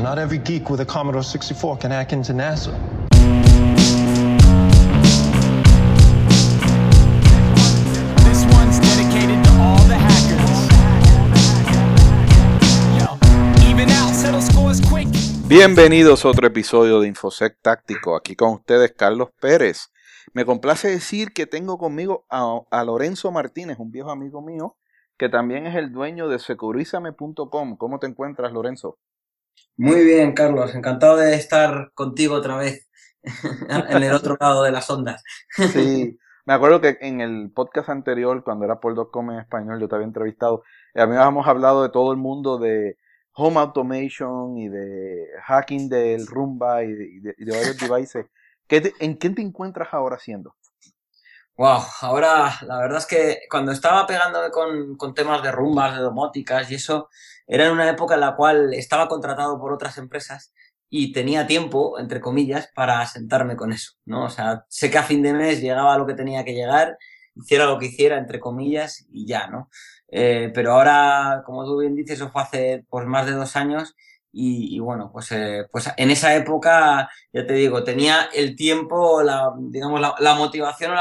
Not every geek with a Commodore 64 can hack into NASA. This one's dedicated to all the hackers. Yo, even out, settle scores quick. Bienvenidos a otro episodio de Infosec Táctico. Aquí con ustedes Carlos Pérez. Me complace decir que tengo conmigo a, a Lorenzo Martínez, un viejo amigo mío, que también es el dueño de securizame.com. ¿Cómo te encuentras, Lorenzo? Muy bien, Carlos. Encantado de estar contigo otra vez en el otro lado de las ondas. Sí, me acuerdo que en el podcast anterior, cuando era por.com en español, yo te había entrevistado. Y a mí habíamos hablado de todo el mundo de home automation y de hacking del Roomba y de, y de- y de varios devices. ¿Qué te- ¿En qué te encuentras ahora haciendo? Wow, ahora la verdad es que cuando estaba pegándome con, con temas de rumbas, de domóticas y eso, era en una época en la cual estaba contratado por otras empresas y tenía tiempo, entre comillas, para sentarme con eso, ¿no? O sea, sé que a fin de mes llegaba lo que tenía que llegar, hiciera lo que hiciera, entre comillas, y ya, ¿no? Eh, pero ahora, como tú bien dices, eso fue hace pues más de dos años y, y bueno, pues, eh, pues en esa época, ya te digo, tenía el tiempo, la, digamos, la, motivación o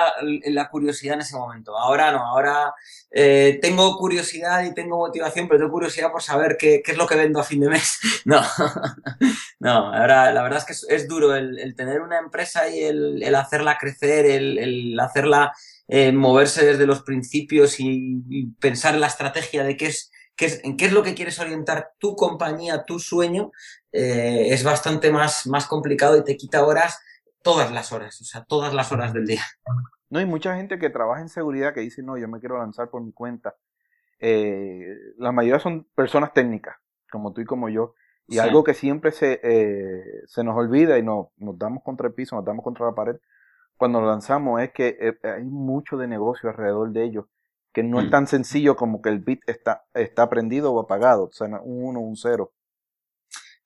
la, curiosidad en ese momento. Ahora no, ahora eh, tengo curiosidad y tengo motivación, pero tengo curiosidad por saber qué, qué es lo que vendo a fin de mes. No, no, ahora la verdad es que es, duro el, el tener una empresa y el, el hacerla crecer, el, el hacerla eh, moverse desde los principios y, y pensar en la estrategia de qué es, qué es, en qué es lo que quieres orientar tu compañía, tu sueño, eh, es bastante más, más complicado y te quita horas, todas las horas, o sea, todas las horas del día. No hay mucha gente que trabaja en seguridad que dice, no, yo me quiero lanzar por mi cuenta. Eh, la mayoría son personas técnicas, como tú y como yo. Y Sí. algo que siempre se, eh, se nos olvida y nos, nos damos contra el piso, nos damos contra la pared cuando lo lanzamos es que eh, hay mucho de negocio alrededor de ellos, que no es Mm. tan sencillo como que el bit está, está prendido o apagado, o sea, un 1 un 0.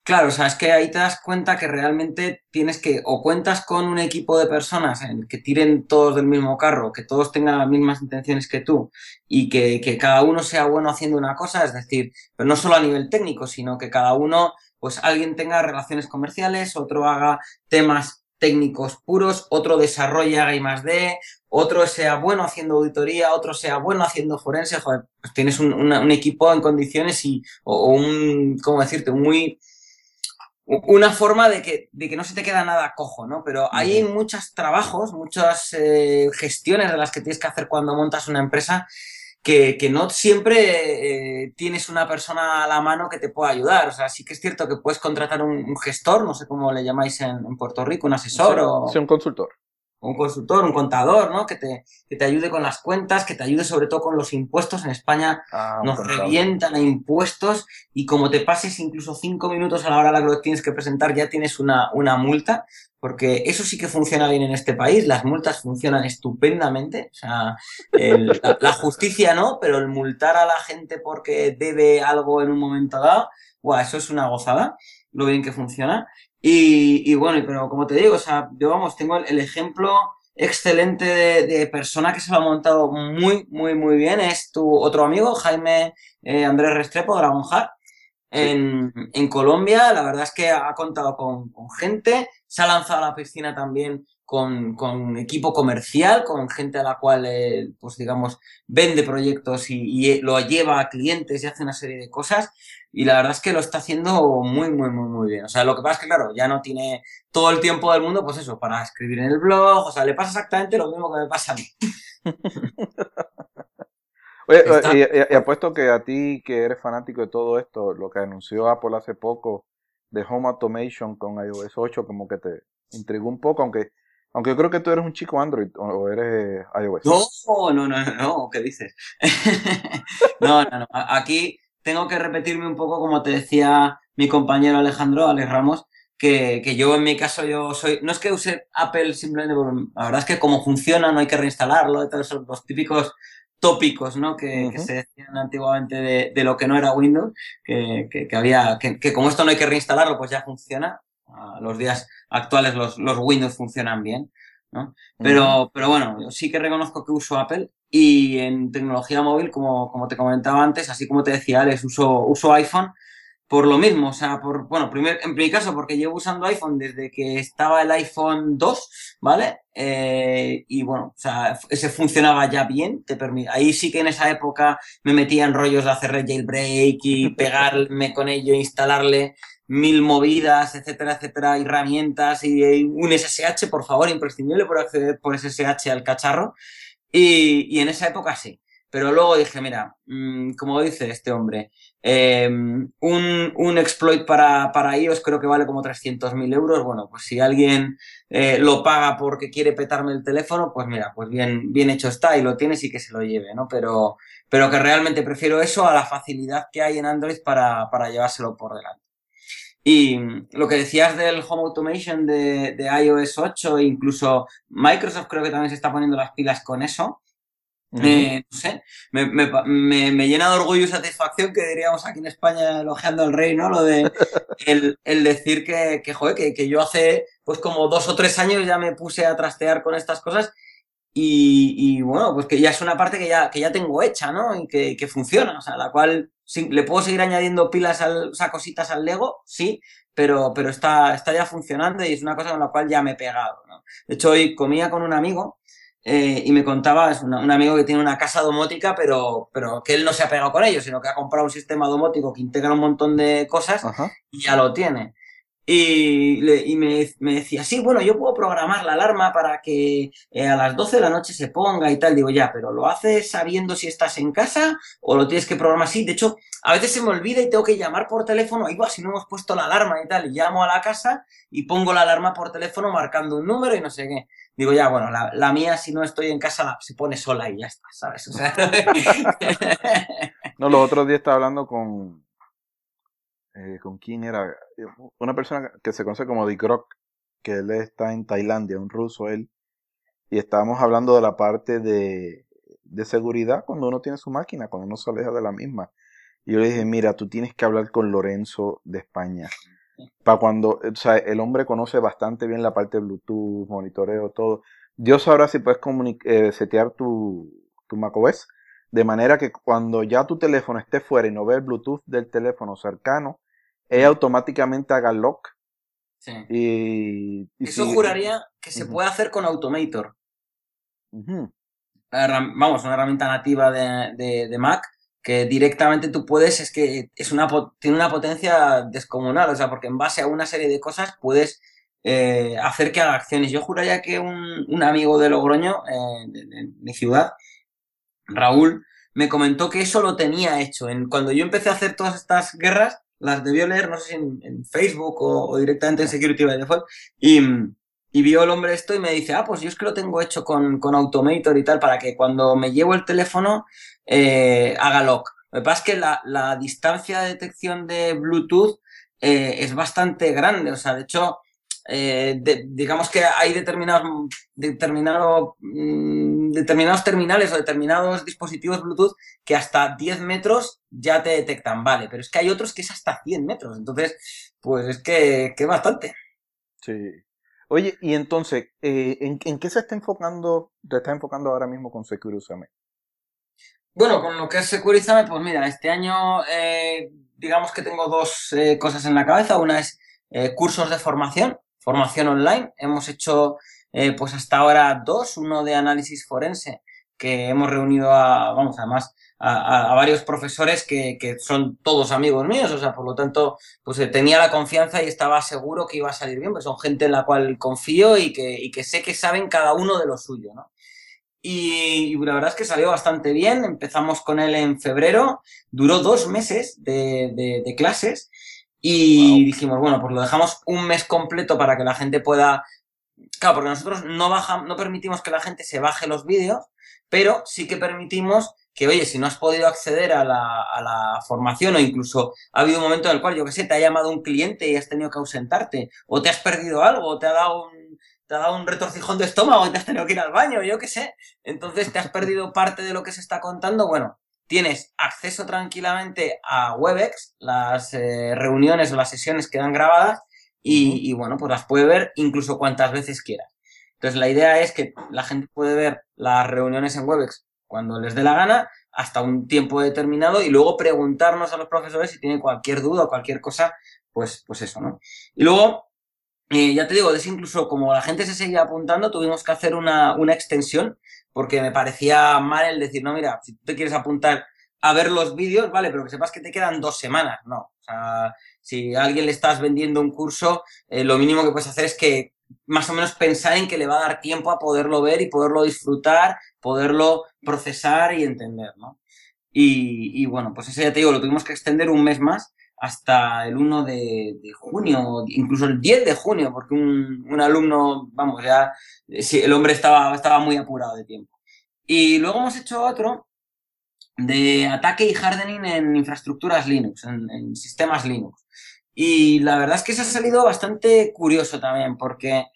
Claro, o sea, es que ahí te das cuenta que realmente tienes que, o cuentas con un equipo de personas en que tiren todos del mismo carro, que todos tengan las mismas intenciones que tú y que, que cada uno sea bueno haciendo una cosa, es decir, pero no solo a nivel técnico, sino que cada uno, pues alguien tenga relaciones comerciales, otro haga temas técnicos puros, otro desarrolle, haga más D, otro sea bueno haciendo auditoría, otro sea bueno haciendo forense, joder, pues tienes un, una- un equipo en condiciones y, o, o un, ¿cómo decirte? Muy, una forma de que, de que no se te queda nada cojo, ¿no? Pero hay muchos trabajos, muchas eh, gestiones de las que tienes que hacer cuando montas una empresa que, que no siempre eh, tienes una persona a la mano que te pueda ayudar. O sea, sí que es cierto que puedes contratar un, un gestor, no sé cómo le llamáis en, en Puerto Rico, un asesor o Sí, un consultor. Un consultor, un contador, ¿no? Que te, que te ayude con las cuentas, que te ayude sobre todo con los impuestos. En España Ah, nos contador. revientan a impuestos y como te pases incluso cinco minutos a la hora a la que lo tienes que presentar ya tienes una, una multa, porque eso sí que funciona bien en este país, las multas funcionan estupendamente, o sea, el- la, la justicia no, pero el multar a la gente porque debe algo en un momento dado, guau, eso es una gozada, lo bien que funciona. Y, y bueno, pero como te digo, o sea, yo vamos, tengo el, el ejemplo excelente de, de persona que se lo ha montado muy, muy, muy bien. Es tu otro amigo, Jaime eh, Andrés Restrepo, Dragon Heart, en, en Colombia. La verdad es que ha contado con, con gente, se ha lanzado a la piscina también con, con equipo comercial, con gente a la cual, eh, pues digamos, vende proyectos y, y lo lleva a clientes y hace una serie de cosas. Y la verdad es que lo está haciendo muy, muy, muy, muy bien. O sea, lo que pasa es que, claro, ya no tiene todo el tiempo del mundo, pues eso, para escribir en el blog. O sea, le pasa exactamente lo mismo que me pasa a mí. Oye, Está- y, y- y apuesto que a ti, que eres fanático de todo esto, lo que anunció Apple hace poco de Home Automation con iOS 8, como que te intrigó un poco, aunque, aunque yo creo que tú eres un chico Android o, eres eh, iOS. No, no, no, no, no, ¿qué dices? No, no, no. Aquí tengo que repetirme un poco, como te decía mi compañero Alejandro, Alex Ramos, que, que yo en mi caso yo soy, no es que use Apple simplemente, la verdad es que como funciona no hay que reinstalarlo, todos esos los típicos tópicos, ¿no? Que, se decían antiguamente de, de lo que no era Windows, que, que, había, que, como esto no hay que reinstalarlo, pues ya funciona. A los días actuales los, los Windows funcionan bien, ¿no? Pero, pero bueno, yo sí que reconozco que uso Apple y en tecnología móvil, como, como te comentaba antes, así como te decía Alex, uso, uso iPhone. por lo mismo, o sea, por, bueno, primer, en mi caso, porque llevo usando iPhone desde que estaba el iPhone 2, ¿vale? Eh, y bueno, o sea, ese funcionaba ya bien, te permite, ahí sí que en esa época me metía en rollos de hacer jailbreak y pegarme con ello, instalarle mil movidas, etcétera, etcétera, herramientas y un SSH, por favor, imprescindible por acceder por SSH al cacharro. Y, y en esa época sí. Pero luego dije, mira, mm, como dice este hombre, em, un, un, exploit para, para iOS creo que vale como 300.000 euros. Bueno, pues si alguien eh, lo paga porque quiere petarme el teléfono, pues mira, pues bien, bien hecho está y lo tienes y que se lo lleve, ¿no? Pero, pero que realmente prefiero eso a la facilidad que hay en Android para, para llevárselo por delante. Y lo que decías del Home Automation de, de iOS 8, incluso Microsoft creo que también se está poniendo las pilas con eso. Eh, no sé, me, me, me, llena de orgullo y satisfacción que diríamos aquí en España elogiando al rey, ¿no? Lo de el, el decir que, que, joder, que, que, yo hace pues como dos o tres años ya me puse a trastear con estas cosas y, y bueno, pues que ya es una parte que ya, que ya tengo hecha, ¿no? Y que, que funciona, o sea, la cual sí, le puedo seguir añadiendo pilas, al, o sea, cositas al Lego, sí, pero, pero está, está ya funcionando y es una cosa con la cual ya me he pegado, ¿no? De hecho, hoy comía con un amigo eh, y me contaba, es un amigo que tiene una casa domótica, pero, pero que él no se ha pegado con ello, sino que ha comprado un sistema domótico que integra un montón de cosas Ajá. y ya lo tiene. Y, me, decía, sí, bueno, yo puedo programar la alarma para que eh, a las 12 de la noche se ponga y tal. Digo, ya, pero ¿lo haces sabiendo si estás en casa o lo tienes que programar así? De hecho, a veces se me olvida y tengo que llamar por teléfono. Igual, si no hemos puesto la alarma y tal, y llamo a la casa y pongo la alarma por teléfono marcando un número y no sé qué. Digo, ya, bueno, la, la mía, si no estoy en casa, la, se pone sola y ya está, ¿sabes? O sea... no, los otros días estaba hablando con. Eh, ¿Con quién era? Una persona que se conoce como Dikrok, que él está en Tailandia, un ruso él. Y estábamos hablando de la parte de, de seguridad cuando uno tiene su máquina, cuando uno se aleja de la misma. Y yo le dije, mira, tú tienes que hablar con Lorenzo de España. Para cuando, o sea, el hombre conoce bastante bien la parte de Bluetooth, monitoreo, todo. Dios sabrá si puedes eh, setear tu, tu macOS de manera que cuando ya tu teléfono esté fuera y no ve el Bluetooth del teléfono cercano, ella automáticamente haga lock. Sí. Y, y Eso juraría que se puede hacer con Automator. Vamos, una herramienta nativa de, de, de Mac que directamente tú puedes, es que es una, tiene una potencia descomunal, o sea, porque en base a una serie de cosas puedes eh, hacer que haga acciones. Yo juraría que un, un amigo de Logroño, eh, de, de mi ciudad, Raúl, me comentó que eso lo tenía hecho. En, cuando yo empecé a hacer todas estas guerras, las debió leer, no sé si en, Facebook o, directamente en Security by Default, y, y vio el hombre esto y me dice, ah, pues yo es que lo tengo hecho con, con Automator y tal, para que cuando me llevo el teléfono eh, haga lock. Lo que pasa es que la, la distancia de detección de Bluetooth eh, es bastante grande, o sea, de hecho, eh, digamos que hay determinados, determinado, mm, determinados terminales o determinados dispositivos Bluetooth que hasta 10 metros ya te detectan, vale, pero es que hay otros que es hasta 100 metros, entonces, pues es que, que es bastante. Sí. Oye, y entonces, eh, ¿en, en qué se está enfocando, te está enfocando ahora mismo con Securusame? Bueno, con lo que es Securizame, pues mira, este año eh, digamos que tengo dos eh, cosas en la cabeza. Una es cursos de formación, formación online. Hemos hecho eh, pues hasta ahora dos, uno de análisis forense, que hemos reunido a, vamos, además, a, a- a varios profesores que, que son todos amigos míos, o sea, por lo tanto, pues eh, tenía la confianza y estaba seguro que iba a salir bien, pues son gente en la cual confío y que, y que sé que saben cada uno de lo suyo, ¿no? Y, y la verdad es que salió bastante bien. Empezamos con él en febrero. Duró dos meses de, de- de clases. Y Wow. dijimos, bueno, pues lo dejamos un mes completo para que la gente pueda. Claro, porque nosotros no, baja, no permitimos que la gente se baje los vídeos, pero sí que permitimos que, oye, si no has podido acceder a la, formación o incluso ha habido un momento en el cual, yo que sé, te ha llamado un cliente y has tenido que ausentarte, o te has perdido algo, o te ha dado un, te ha dado un retorcijón de estómago y te has tenido que ir al baño, yo qué sé. Entonces te has perdido parte de lo que se está contando. Bueno, tienes acceso tranquilamente a Webex, las eh, reuniones o las sesiones quedan grabadas y, bueno, pues las puede ver incluso cuantas veces quieras. Entonces la idea es que la gente puede ver las reuniones en Webex cuando les dé la gana, hasta un tiempo determinado y luego preguntarnos a los profesores si tienen cualquier duda o cualquier cosa, pues, pues eso, ¿no? Y luego, eh, ya te digo, es incluso como la gente se seguía apuntando, tuvimos que hacer una, una extensión porque me parecía mal el decir, no, mira, si tú te quieres apuntar a ver los vídeos, vale, pero que sepas que te quedan dos semanas, no. O sea, si a alguien le estás vendiendo un curso, eh, lo mínimo que puedes hacer es que más o menos pensar en que le va a dar tiempo a poderlo ver y poderlo disfrutar, poderlo procesar y entender, ¿no? Y, y bueno, pues ese ya te digo, lo tuvimos que extender un mes más hasta el 1 de, de, junio, incluso el 10 de junio, porque un, un alumno, vamos, ya, sí, el hombre estaba, estaba muy apurado de tiempo. Y luego hemos hecho otro de ataque y hardening en infraestructuras Linux, en, sistemas Linux. Y la verdad es que se ha salido bastante curioso también, porque,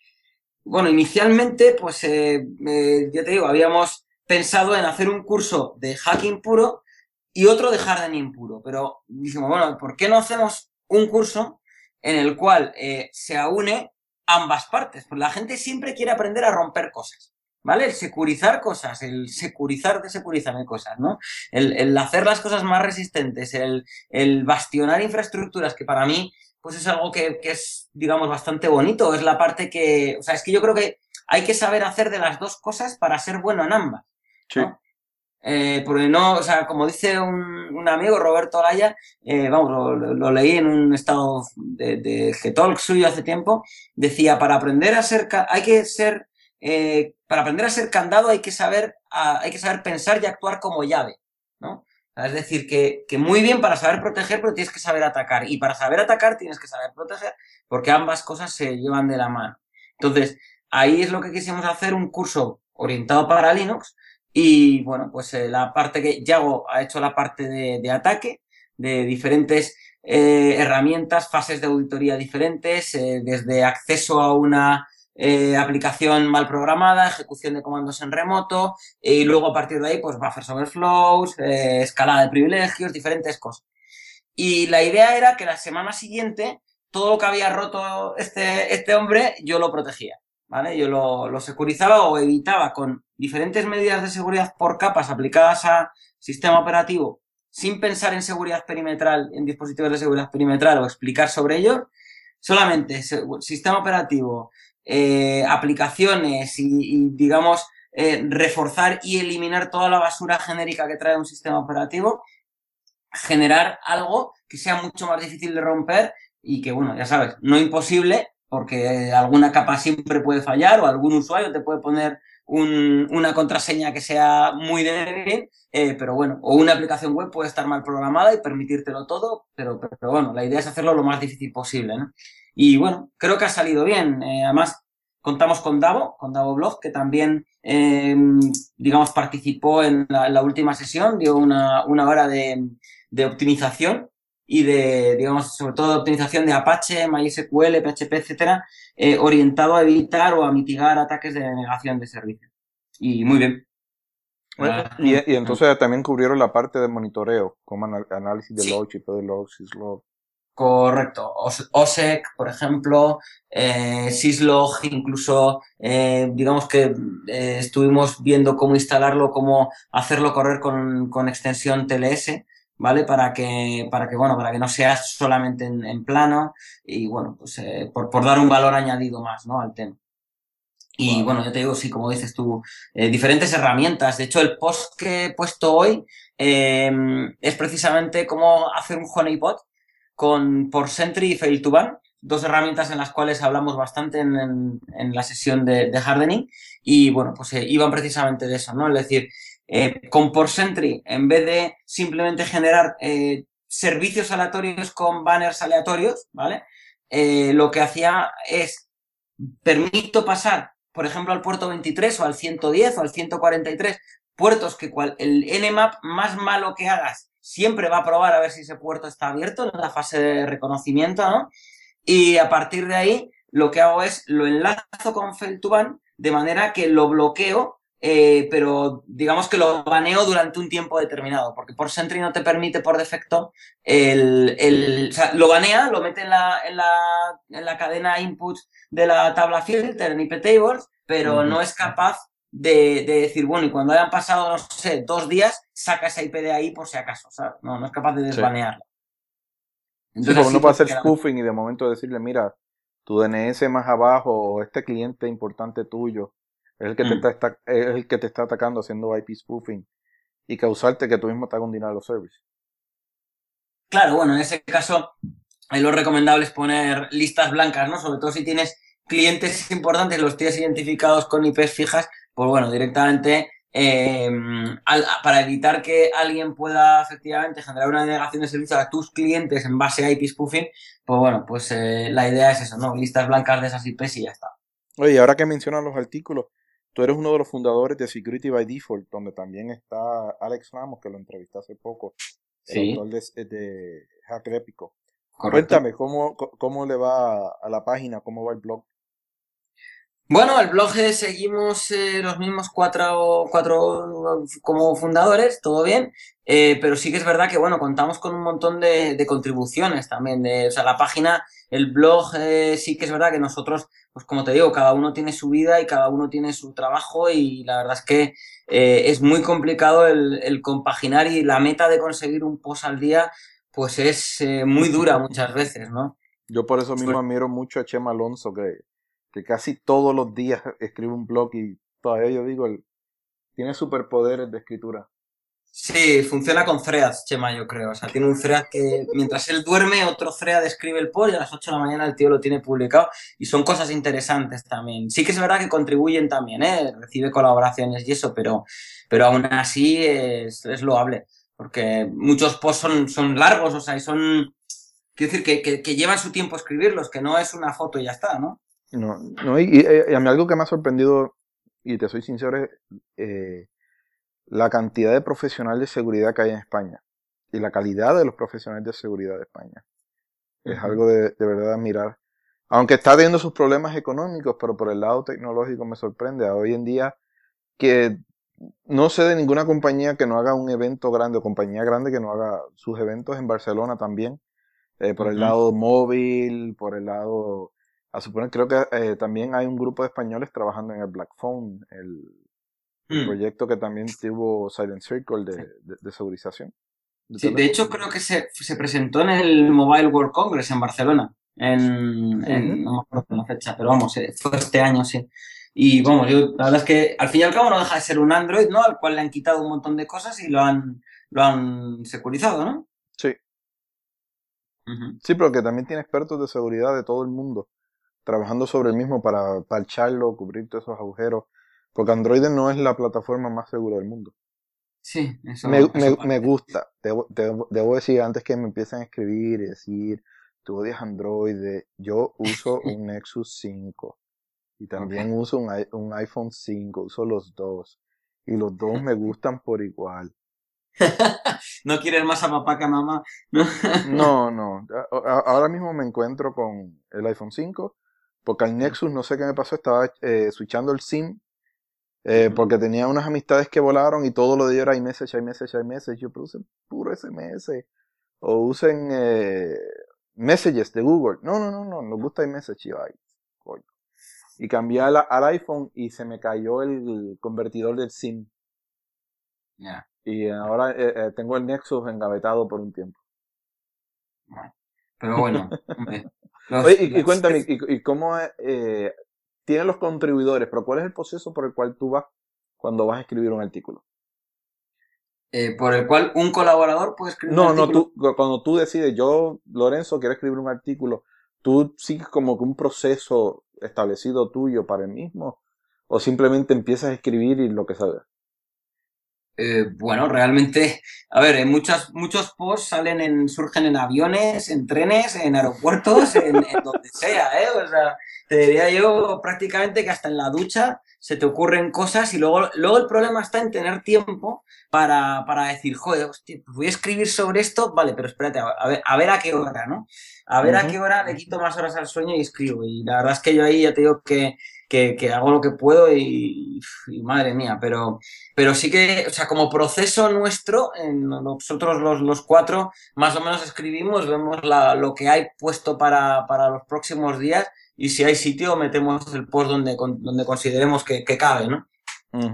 bueno, inicialmente, pues, eh, eh, ya te digo, habíamos pensado en hacer un curso de hacking puro y otro de hardening puro, pero dijimos, bueno, ¿por qué no hacemos un curso en el cual eh, se aúne ambas partes? Pues la gente siempre quiere aprender a romper cosas. ¿Vale? El securizar cosas, el securizar de securizarme cosas, ¿no? El, el, hacer las cosas más resistentes, el, el, bastionar infraestructuras, que para mí, pues es algo que, que, es, digamos, bastante bonito. Es la parte que, o sea, es que yo creo que hay que saber hacer de las dos cosas para ser bueno en ambas. Sí. ¿no? Eh, porque no, o sea, como dice un, un amigo, Roberto Olaya, eh, vamos, lo, lo, leí en un estado de, de G-Talk suyo hace tiempo, decía, para aprender a ser, hay que ser eh, para aprender a ser candado hay que saber, hay que saber pensar y actuar como llave, ¿no? Es decir, que, que, muy bien para saber proteger, pero tienes que saber atacar. Y para saber atacar tienes que saber proteger, porque ambas cosas se llevan de la mano. Entonces, ahí es lo que quisimos hacer, un curso orientado para Linux. Y bueno, pues eh, la parte que Yago ha hecho la parte de, de ataque, de diferentes eh, herramientas, fases de auditoría diferentes, eh, desde acceso a una eh, aplicación mal programada, ejecución de comandos en remoto, y luego a partir de ahí, pues buffers overflows, eh, escalada de privilegios, diferentes cosas. Y la idea era que la semana siguiente, todo lo que había roto este, este hombre, yo lo protegía, ¿vale? Yo lo, securizaba o evitaba con diferentes medidas de seguridad por capas aplicadas a sistema operativo, sin pensar en seguridad perimetral, en dispositivos de seguridad perimetral o explicar sobre ello, solamente sistema operativo, eh, aplicaciones y, digamos, eh, reforzar y eliminar toda la basura genérica que trae un sistema operativo, generar algo que sea mucho más difícil de romper y que, bueno, ya sabes, no imposible, porque alguna capa siempre puede fallar o algún usuario te puede poner un, una contraseña que sea muy débil, eh, pero bueno, o una aplicación web puede estar mal programada y permitírtelo todo, pero, pero bueno, la idea es hacerlo lo más difícil posible, ¿no? Y bueno, creo que ha salido bien. Eh, además, contamos con Davo, con Davo Blog, que también, eh, digamos, participó en la, en la, última sesión, dio una, una hora de, de, optimización y de, digamos, sobre todo de optimización de Apache, MySQL, PHP, etcétera, eh, orientado a evitar o a mitigar ataques de denegación de servicio. Y muy bien. Bueno, y, y, entonces también cubrieron la parte de monitoreo, como análisis de sí. logs, tipo de logs, syslog. Correcto. OSEC, por ejemplo, eh, Syslog, incluso, eh, digamos que eh, estuvimos viendo cómo instalarlo, cómo hacerlo correr con, con extensión TLS, ¿vale? Para que, para que, bueno, para que no sea solamente en, en plano y, bueno, pues eh, por, por dar un valor añadido más, ¿no? Al tema. Y bueno, yo te digo, sí, como dices tú, eh, diferentes herramientas. De hecho, el post que he puesto hoy eh, es precisamente cómo hacer un honeypot con por Sentry y Fail to Ban, dos herramientas en las cuales hablamos bastante en, la sesión de, de, hardening y bueno, pues eh, iban precisamente de eso, ¿no? Es decir, eh, con por Sentry, en vez de simplemente generar eh, servicios aleatorios con banners aleatorios, ¿vale? Lo que hacía es, permito pasar, por ejemplo, al puerto 23 o al 110 o al 143, puertos que cual, el nmap más malo que hagas siempre va a probar a ver si ese puerto está abierto en la fase de reconocimiento, ¿no? Y a partir de ahí, lo que hago es lo enlazo con Fail2Ban de manera que lo bloqueo, eh, pero digamos que lo baneo durante un tiempo determinado, porque por Sentry no te permite por defecto el, el o sea, lo banea, lo mete en la, en la, en la cadena input de la tabla filter en IP tables, pero no es capaz de, de decir, bueno, y cuando hayan pasado, no sé, dos días, saca esa IP de ahí por si acaso, ¿sabes? No, no es capaz de desbanearla. Sí, uno sí, puede hacer spoofing y de momento decirle, mira, tu DNS más abajo o este cliente importante tuyo es el que, te, Mm. está, está- es el que te está atacando haciendo IP spoofing y causarte que tú mismo te hagas un of service. Claro, bueno, en ese caso, ahí lo recomendable es poner listas blancas, ¿no? Sobre todo si tienes clientes importantes, los tienes identificados con IPs fijas, pues bueno, directamente eh, al- para evitar que alguien pueda efectivamente generar una denegación de servicio a tus clientes en base a IP spoofing, pues bueno, pues eh, la idea es eso, ¿no? Listas blancas de esas IPs y ya está. Oye, ahora que mencionas los artículos, tú eres uno de los fundadores de Security by Default, donde también está Alex Ramos, que lo entrevisté hace poco, el autor de, de Hacker Épico. Correcto. Cuéntame, ¿cómo, ¿cómo le va a la página? ¿Cómo va el blog? Bueno, el blog eh, seguimos eh, los mismos cuatro, cuatro como fundadores, todo bien, eh, pero sí que es verdad que, bueno, contamos con un montón de, de contribuciones también. De, o sea, la página, el blog, eh, sí que es verdad que nosotros, pues como te digo, cada uno tiene su vida y cada uno tiene su trabajo y la verdad es que es muy complicado el, el compaginar y la meta de conseguir un post al día, pues es muy dura muchas veces, ¿no? Yo por eso mismo Pues- admiro mucho a Chema Alonso, que, que casi todos los días escribe un blog y todavía yo digo, él tiene superpoderes de escritura. Sí, funciona con threads, Chema, yo creo. O sea, tiene un thread que mientras él duerme, otro thread escribe el post y a las 8 de la mañana el tío lo tiene publicado. Y son cosas interesantes también. Sí que es verdad que contribuyen también, ¿eh? Recibe colaboraciones y eso, pero, pero aún así es, es loable. Porque muchos posts son, son largos, o sea, y son. Quiero decir, que, que, que llevan su tiempo escribirlos, que no es una foto y ya está, ¿no? No, no, y, y- a mí algo que me ha sorprendido, y te soy sincero, es eh, la cantidad de profesionales de seguridad que hay en España y la calidad de los profesionales de seguridad de España. Es algo de, de verdad admirar. Aunque está teniendo sus problemas económicos, pero por el lado tecnológico me sorprende. Hoy en día que no sé de ninguna compañía que no haga un evento grande o compañía grande que no haga sus eventos en Barcelona también. Eh, por el lado móvil, por el lado... A suponer, creo que eh, también hay un grupo de españoles trabajando en el Black Phone, el, el Mm. proyecto que también tuvo Silent Circle de, de, de segurización. de Sí, de hecho creo que se, se presentó en el Mobile World Congress en Barcelona, en, en- no me acuerdo la fecha, pero vamos, eh, fue este año, sí. Y vamos, yo, la verdad es que al fin y al cabo no deja de ser un Android, ¿no? Al cual le han quitado un montón de cosas y lo han, lo han securizado, ¿no? Sí, sí, pero que también tiene expertos de seguridad de todo el mundo trabajando sobre el mismo para parcharlo, cubrir todos esos agujeros. Porque Android no es la plataforma más segura del mundo. Sí, eso, Me, eso me, gusta. Debo, debo, debo decir, antes que me empiecen a escribir y decir, tú odias Android, yo uso un Nexus 5 y también uso un, iPhone 5, uso los dos. Y los dos me gustan por igual. No quieres más a papá que a mamá, ¿no? No, Ahora mismo me encuentro con el iPhone 5 porque al Nexus no sé qué me pasó, estaba eh, switchando el SIM eh, porque tenía unas amistades que volaron y todo lo de ellos era iMessage, iMessage, iMessage. Yo pero usen puro SMS o usen eh, Messages de Google. No, no, no, no, nos gusta iMessage. Y yo, ay, coño. Y cambié al, al iPhone y se me cayó el convertidor del SIM. Ya. Y ahora eh, eh, tengo el Nexus engavetado por un tiempo. Pero bueno, Oye, y, cuéntame, ¿y, y cómo eh, tienen los contribuidores? Pero ¿cuál es el proceso por el cual tú vas cuando vas a escribir un artículo? eh, por el cual un colaborador puede escribir No, un no, artículo. tú, cu- cuando tú decides, yo, Lorenzo, quiero escribir un artículo, ¿tú sigues como que un proceso establecido tuyo para el mismo? ¿O simplemente empiezas a escribir y lo que salga? Eh, bueno, realmente, a ver, en muchas, muchos posts salen en, surgen en aviones, en trenes, en aeropuertos, en, en donde sea, ¿eh? O sea, te diría yo prácticamente que hasta en la ducha se te ocurren cosas y luego, luego el problema está en tener tiempo para, para decir, joder, hostia, pues voy a escribir sobre esto, vale, pero espérate, a ver, a ver a qué hora, ¿no? A ver a qué hora le quito más horas al sueño y escribo. Y la verdad es que yo ahí ya te digo que, que, que hago lo que puedo y, y madre mía, pero, pero sí que, o sea, como proceso nuestro, nosotros los, los cuatro más o menos escribimos, vemos la, lo que hay puesto para, para los próximos días y si hay sitio metemos el post donde, donde consideremos que, que cabe, ¿no?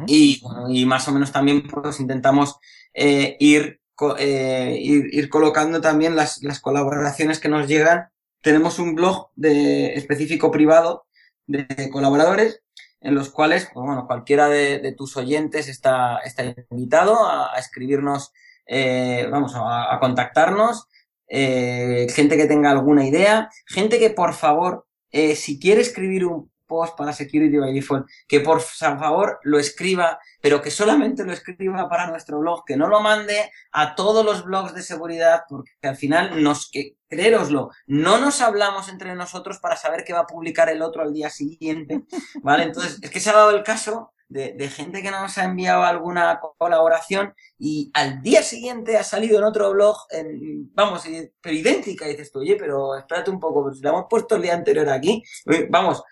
Y, bueno, y más o menos también pues intentamos eh, ir, eh, ir, ir colocando también las, las colaboraciones que nos llegan. Tenemos un blog de, específico privado de colaboradores en los cuales, pues, bueno, cualquiera de, tus oyentes está, está invitado a, escribirnos, eh, vamos, a, a contactarnos, eh, gente que tenga alguna idea, gente que por favor, eh, si quiere escribir un post para Security by Default, que por favor lo escriba, pero que solamente lo escriba para nuestro blog, que no lo mande a todos los blogs de seguridad, porque al final nos, que, creéroslo, no nos hablamos entre nosotros para saber qué va a publicar el otro al día siguiente, ¿vale? Entonces, es que se ha dado el caso de, gente que nos ha enviado alguna colaboración y al día siguiente ha salido en otro blog, en, vamos, pero idéntica, dices tú, oye, pero espérate un poco, pero si la hemos puesto el día anterior aquí, vamos.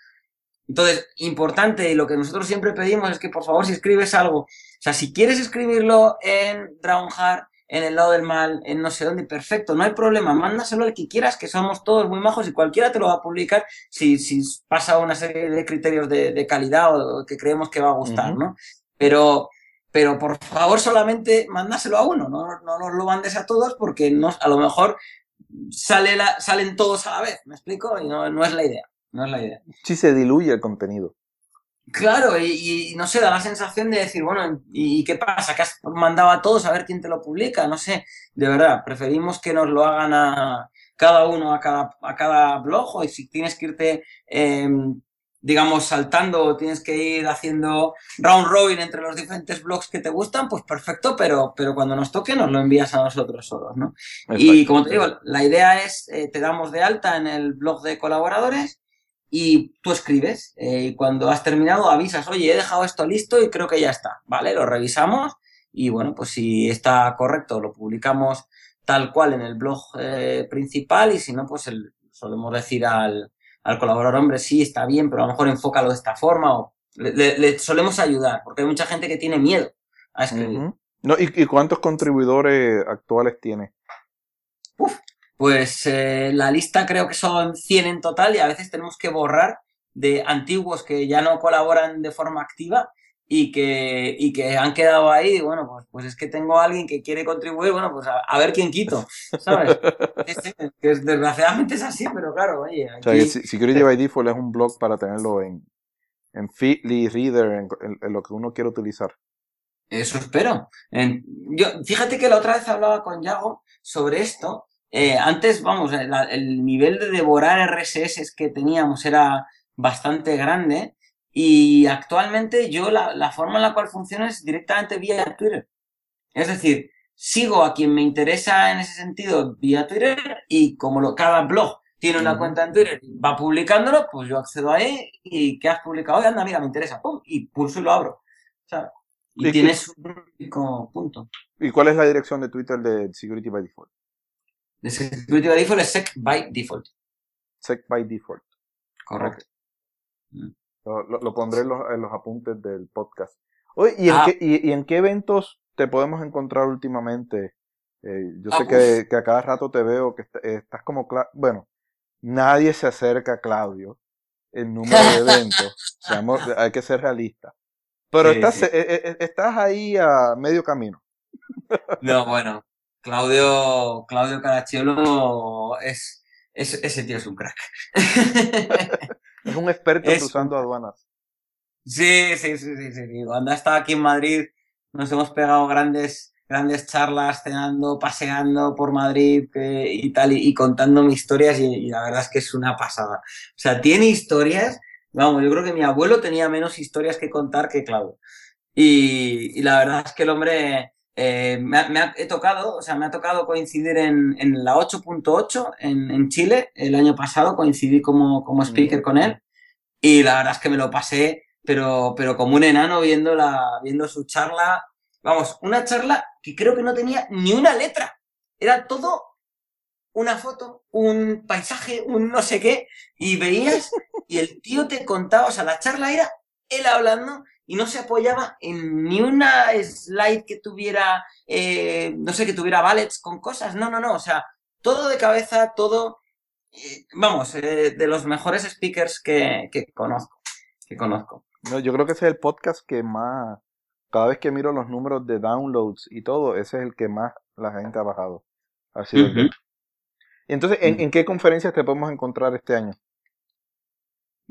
Entonces, importante, y lo que nosotros siempre pedimos es que por favor, si escribes algo, o sea, si quieres escribirlo en Drownhard, en el lado del mal, en no sé dónde, perfecto, no hay problema, mándaselo al que quieras, que somos todos muy majos y cualquiera te lo va a publicar si, si pasa una serie de criterios de, de calidad o que creemos que va a gustar. ¿no? Pero, pero por favor solamente mándaselo a uno, no, no nos lo mandes a todos porque no, a lo mejor sale la- salen todos a la vez, ¿me explico? Y no, no es la idea, no es la idea. Sí se diluye el contenido. Claro, y, y no sé, da la sensación de decir, bueno, ¿y qué pasa? ¿Que has mandado a todos a ver quién te lo publica? No sé, de verdad, preferimos que nos lo hagan a cada uno, a cada, a cada blog, o si tienes que irte, eh, digamos, saltando, o tienes que ir haciendo round robin entre los diferentes blogs que te gustan, pues perfecto, pero, pero cuando nos toque nos lo envías a nosotros solos, ¿no? Y como te digo, la idea es, eh, te damos de alta en el blog de colaboradores y tú escribes. eh, y cuando has terminado avisas, oye, he dejado esto listo y creo que ya está, ¿vale? Lo revisamos y bueno, pues si está correcto, lo publicamos tal cual en el blog eh, principal y si no, pues el- solemos decir al, al colaborador, hombre, sí, está bien, pero a lo mejor enfócalo de esta forma o le, le- le solemos ayudar porque hay mucha gente que tiene miedo a escribir. No, ¿y, y cuántos contribuidores actuales tiene? Pues eh, la lista creo que son 100 en total y a veces tenemos que borrar de antiguos que ya no colaboran de forma activa y que, y que han quedado ahí. Y bueno, pues, pues es que tengo a alguien que quiere contribuir, bueno, pues a, a ver quién quito, ¿sabes? Que es- desgraciadamente es así, pero claro, oye, O sea, que aquí- Se- Security by Default es un blog para tenerlo en, en Feedly, Reader, en, en- en lo que uno quiere utilizar. Eso espero. En- yo, fíjate que la otra vez hablaba con Yago sobre esto. Eh, antes, vamos, el, el nivel de devorar RSS que teníamos era bastante grande y actualmente yo la, la forma en la cual funciona es directamente vía Twitter. Es decir, sigo a quien me interesa en ese sentido vía Twitter y como lo, cada blog tiene una cuenta en Twitter y va publicándolo, pues yo accedo ahí y ¿qué has publicado? Oye, anda, mira, me interesa, pum, y pulso y lo abro. ¿sabes? ¿Y Y tienes un único punto. ¿Y cuál es la dirección de Twitter de Security by Default? De Security by Default es Sec by Default. Sec by Default. Correcto. Lo, lo- lo pondré en los, en los apuntes del podcast. Oye, ¿y en, Ah. qué, y, y en qué eventos te podemos encontrar últimamente? Eh, yo Ah, sé que, que a cada rato te veo que est- estás como... Bueno, nadie se acerca a Claudio el número de eventos. Seamos- hay que ser realista. Pero Sí, estás, sí. eh, eh, estás ahí a medio camino. No, bueno. Claudio, Claudio Caracciolo es, es, ese tío es un crack. Es un experto Es cruzando aduanas. Sí, sí, sí, sí, sí. Cuando ha estado aquí en Madrid, nos hemos pegado grandes, grandes charlas, cenando, paseando por Madrid eh, y tal, y, y contándome historias, y, y la verdad es que es una pasada. O sea, tiene historias, vamos, yo creo que mi abuelo tenía menos historias que contar que Claudio. Y, y la verdad es que el hombre eh, me, ha, me ha- he tocado, o sea, me ha tocado coincidir en, en la 8.8 en, en Chile el año pasado, coincidí como, como speaker con él y la verdad es que me lo pasé, pero, pero como un enano viendo, la, viendo su charla. Vamos, una charla que creo que no tenía ni una letra. Era todo una foto, un paisaje, un no sé qué, y veías y el tío te contaba, o sea, la charla era él hablando y no se apoyaba en ni una slide que tuviera, eh, no sé, que tuviera ballets con cosas, no, no, no, o sea, todo de cabeza, todo, eh, vamos, eh, de los mejores speakers que, que conozco, que conozco. No, yo creo que ese es el podcast que más, cada vez que miro los números de downloads y todo, ese es el que más la gente ha bajado. Ha sido el de- Ujú. Y entonces, ¿en, Ujú. en qué conferencias te podemos encontrar este año?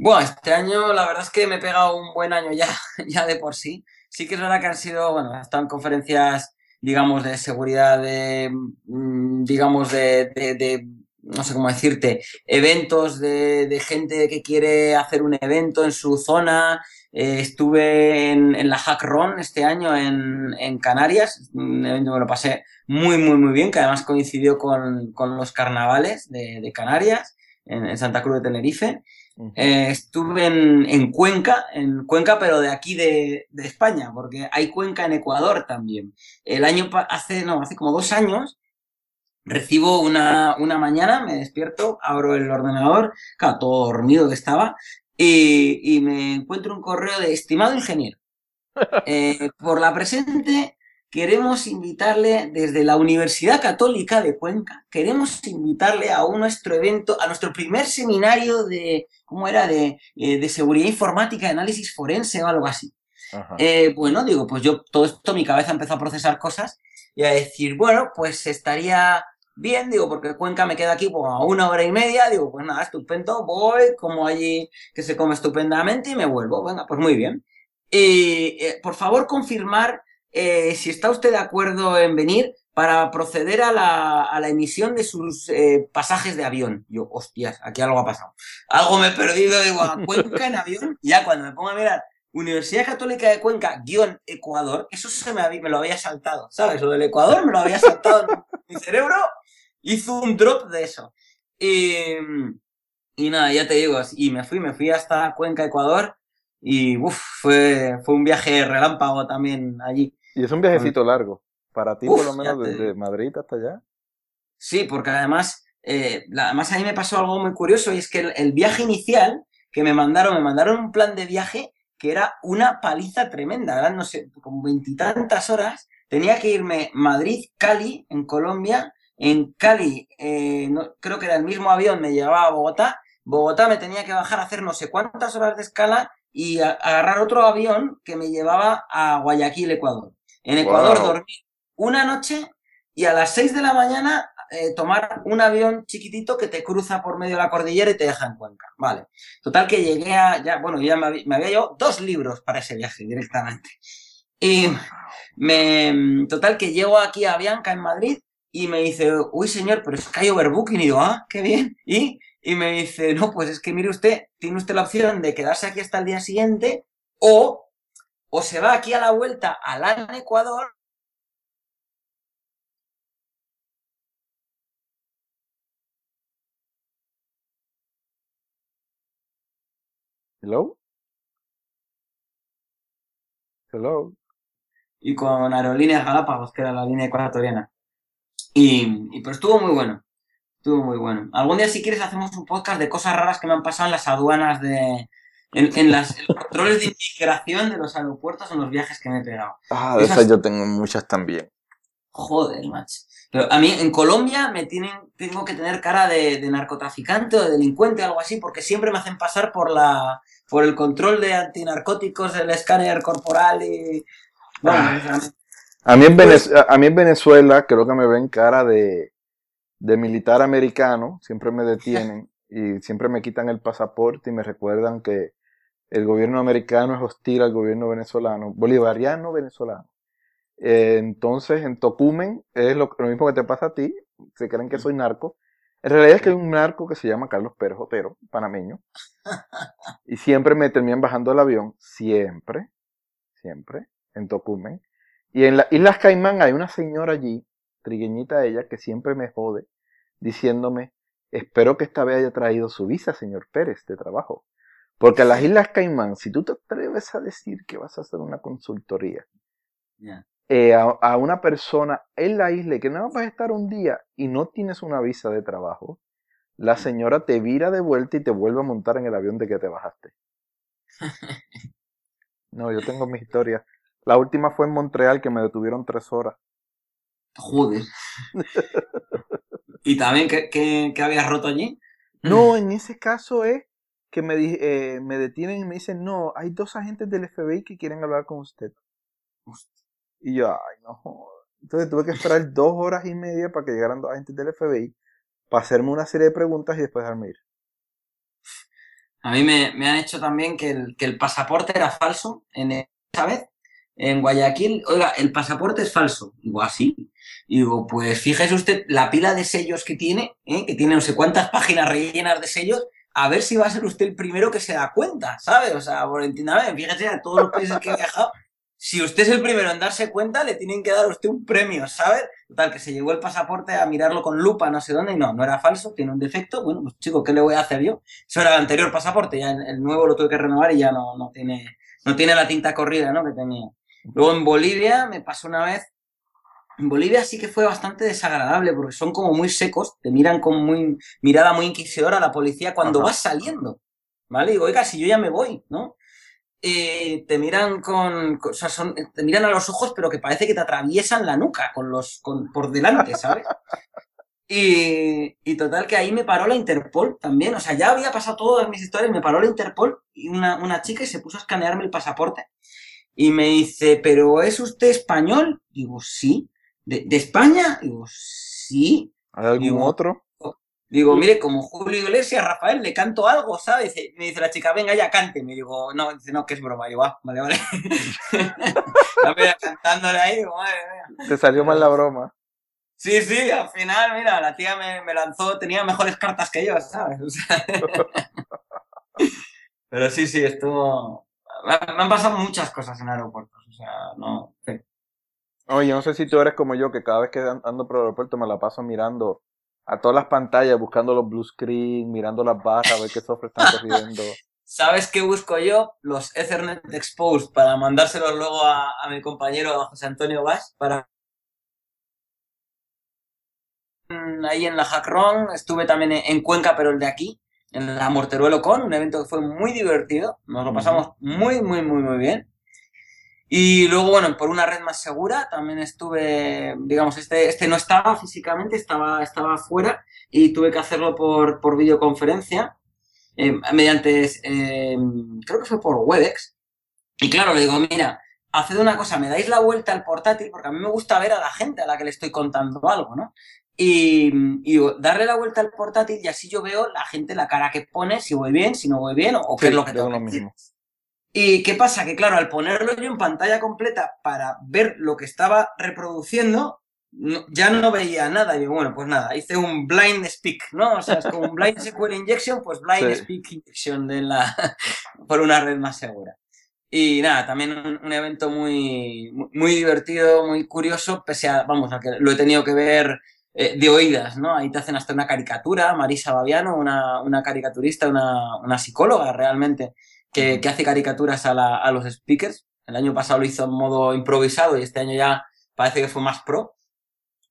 Bueno, este año la verdad es que me he pegado un buen año ya, ya de por sí. Sí que es verdad que han sido, bueno, en conferencias, digamos, de seguridad, de, mm, digamos, de, de, no sé cómo decirte, eventos de, gente que quiere hacer un evento en su zona. Eh, estuve en, la Hackron este año en, Canarias, un evento que lo pasé muy, muy, muy bien, que además coincidió con, los carnavales de, Canarias, en Santa Cruz de Tenerife. Eh, estuve en, en Cuenca, en Cuenca, pero de aquí de, de España, porque hay Cuenca en Ecuador también. El año, hace, no, hace como dos años, recibo una, una mañana, me despierto, abro el ordenador, claro, todo dormido que estaba, y, y me encuentro un correo de estimado ingeniero. eh, por la presente, queremos invitarle desde la Universidad Católica de Cuenca, queremos invitarle a un nuestro evento, a nuestro primer seminario de, ¿cómo era? De, eh, de seguridad informática, de análisis forense o algo así. Eh, bueno, digo, pues yo todo esto, mi cabeza empezó a procesar cosas y a decir, bueno, pues estaría bien, digo, porque Cuenca me queda aquí pues, a una hora y media, digo, pues nada, estupendo, voy, como allí que se come estupendamente y me vuelvo, venga, pues muy bien. Y eh, por favor, confirmar eh, si está usted de acuerdo en venir para proceder a la, emisión de sus eh, pasajes de avión. Yo, hostias, aquí algo ha pasado. Algo me he perdido, digo, Cuenca en avión. Ya cuando me pongo a mirar Universidad Católica de Cuenca, guion Ecuador, eso se me, lo había saltado, ¿sabes? Lo del Ecuador me lo había saltado. Mi cerebro hizo un drop de eso. Y, y nada, ya te digo, y me fui, me fui hasta Cuenca, Ecuador. Y uf, fue, fue un viaje relámpago también allí. Y es un viajecito largo. Para ti, por lo menos, te desde. Madrid hasta allá. Sí, porque además, eh, la- además a mí me pasó algo muy curioso y es que el, el viaje inicial que me mandaron, me mandaron un plan de viaje que era una paliza tremenda, eran, no sé, como veintitantas horas. Tenía que irme Madrid-Cali, en Colombia. En Cali, eh, no- creo que era el mismo avión, me llevaba a Bogotá. Bogotá me tenía que bajar a hacer no sé cuántas horas de escala y a- agarrar otro avión que me llevaba a Guayaquil, Ecuador. En Ecuador Wow. dormí una noche y a las 6 de la mañana eh, tomar un avión chiquitito que te cruza por medio de la cordillera y te deja en Cuenca. Vale. Total que llegué a, ya, bueno, ya me había, me había llevado dos libros para ese viaje directamente. Y me, total que llego aquí a Bianca en Madrid y me dice, uy señor, pero es que hay overbooking. Y digo, ah, qué bien. Y, y me dice, no, pues es que mire usted, tiene usted la opción de quedarse aquí hasta el día siguiente o, o se va aquí a la vuelta a LAN Ecuador Hello. Hello. y con Aerolíneas Galápagos, que era la línea ecuatoriana. Y, y pero estuvo muy bueno. Estuvo muy bueno. Algún día, si quieres, hacemos un podcast de cosas raras que me han pasado en las aduanas de. En, en las en los controles de inmigración de los aeropuertos en los viajes que me he pegado. Ah, de Esas- esas yo tengo muchas también. Joder, macho. Pero a mí en Colombia me tienen, tengo que tener cara de, de narcotraficante o de delincuente o algo así, porque siempre me hacen pasar por la por el control de antinarcóticos, el escáner corporal y. Bueno, sea, A mí, en Pues- a mí en Venezuela creo que me ven cara de, de militar americano, siempre me detienen y siempre me quitan el pasaporte y me recuerdan que el gobierno americano es hostil al gobierno venezolano, bolivariano venezolano. Eh, entonces en Tocumen es lo, mismo que te pasa a ti, se creen que soy narco. En realidad es que hay un narco que se llama Carlos Pérez Otero, panameño, y siempre me terminan bajando del avión, siempre, siempre, en Tocumen. Y en las Islas Caimán hay una señora allí, trigueñita ella, que siempre me jode, diciéndome, espero que esta vez haya traído su visa, señor Pérez, de trabajo. Porque a las Islas Caimán, si tú te atreves a decir que vas a hacer una consultoría eh, a, a una persona en la isla y que no vas a estar un día y no tienes una visa de trabajo, la señora te vira de vuelta y te vuelve a montar en el avión de que te bajaste. No, yo tengo mi historia. La última fue en Montreal que me detuvieron tres horas. Joder. ¿Y también qué, qué, qué habías roto allí? No, en ese caso es que me, eh, me detienen y me dicen, no, hay dos agentes del FBI que quieren hablar con usted. Y yo, ay, no. joda". Entonces tuve que esperar dos horas y media para que llegaran dos agentes del FBI para hacerme una serie de preguntas y después dejarme ir. A mí me, han hecho también que el, que el pasaporte era falso en esa vez en Guayaquil. Oiga, el pasaporte es falso. Digo, así. Y digo, pues fíjese usted la pila de sellos que tiene, ¿eh? que tiene no sé cuántas páginas rellenas de sellos, a ver si va a ser usted el primero que se da cuenta, ¿sabe? O sea, Valentina, fíjese a todos los países que he viajado. Si usted es el primero en darse cuenta, le tienen que dar a usted un premio, ¿sabes? Total, que se llevó el pasaporte a mirarlo con lupa, no sé dónde, y no, no era falso, tiene un defecto. Bueno, pues chico, ¿qué le voy a hacer yo? Eso era el anterior pasaporte, ya el nuevo lo tuve que renovar y ya no, no, tiene, no tiene la tinta corrida, ¿no? Que tenía. Luego en Bolivia me pasó una vez. En Bolivia sí que fue bastante desagradable porque son como muy secos, te miran con muy, mirada muy inquisidora a la policía cuando Ajá. vas saliendo. ¿Vale? Digo, oiga, si yo ya me voy, ¿no? Eh, te miran con, o sea, son, te miran a los ojos, pero que parece que te atraviesan la nuca con los, con, por delante, ¿sabes? Y, y total que ahí me paró la Interpol también, o sea, ya había pasado todas mis historias, me paró la Interpol y una, una chica y se puso a escanearme el pasaporte y me dice, ¿pero es usted español? Digo, sí. ¿De, de España? Digo, sí. ¿Hay algún Digo, otro? Digo, mire, como Julio Iglesias, Rafael, le canto algo, ¿sabes? Y me dice la chica, venga ya, cante. Me digo, no, dice, no, que es broma. Digo, ah, vale, vale. la cantándole ahí, digo, madre mía. Te salió mal la broma. Sí, sí, al final, mira, la tía me, me lanzó, tenía mejores cartas que yo, ¿sabes? O sea, Pero sí, sí, estuvo... Me han pasado muchas cosas en aeropuertos, o sea, no... Oye, no sé si tú eres como yo, que cada vez que an- ando por el aeropuerto me la paso mirando a todas las pantallas, buscando los blue screen, mirando las barras, a ver qué software están corriendo. ¿Sabes qué busco yo? Los Ethernet Exposed para mandárselos luego a, a mi compañero José Antonio Vaz para Mm, ahí en la Hackron, estuve también en Cuenca, pero el de aquí, en la Morteruelo Con, un evento que fue muy divertido, nos lo pasamos muy, muy, muy, muy bien. Y luego, bueno, por una red más segura, también estuve, digamos, este, este no estaba físicamente, estaba, estaba fuera y tuve que hacerlo por, por videoconferencia, eh, mediante, eh, creo que fue por Webex. Y claro, le digo, mira, haced una cosa, me dais la vuelta al portátil, porque a mí me gusta ver a la gente a la que le estoy contando algo, ¿no? Y, darle la vuelta al portátil y así yo veo la gente, la cara que pone, si voy bien, si no voy bien, o, o qué es lo que tengo lo que decir. mismo. ¿Y qué pasa? Que claro, al ponerlo yo en pantalla completa para ver lo que estaba reproduciendo, no- ya no veía nada. Y bueno, pues nada, hice un blind speak, ¿no? O sea, es como un blind SQL injection, pues blind Sí. speak injection de la, por una red más segura. Y nada, también un, un evento muy, muy- muy divertido, muy curioso, pese a, vamos, a que lo he tenido que ver eh, de oídas, ¿no? Ahí te hacen hasta una caricatura, Marisa Babiano, una, una caricaturista, una, una psicóloga realmente, que, hace caricaturas a, la- a los speakers. El año pasado lo hizo en modo improvisado y este año ya parece que fue más pro.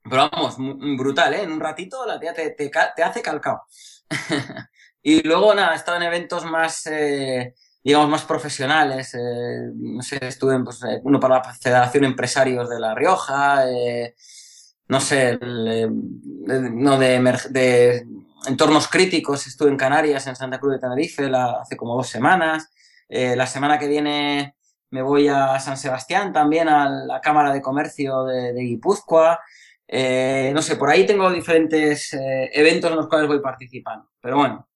Pero vamos, brutal, ¿eh? En un ratito la tía te, te, hace calcao. y luego, nada, he estado en eventos más, eh, digamos, más profesionales. eh, no sé, estuve en pues, eh, uno para la Federación Empresarios de La Rioja, no sé, el, no, de, de entornos críticos. Estuve en Canarias, en Santa Cruz de Tenerife, la- hace como dos semanas. Eh, la semana que viene me voy a San Sebastián también, a la Cámara de Comercio de, Guipúzcoa. Eh, no sé, por ahí tengo diferentes eh, eventos en los cuales voy participando. Pero bueno.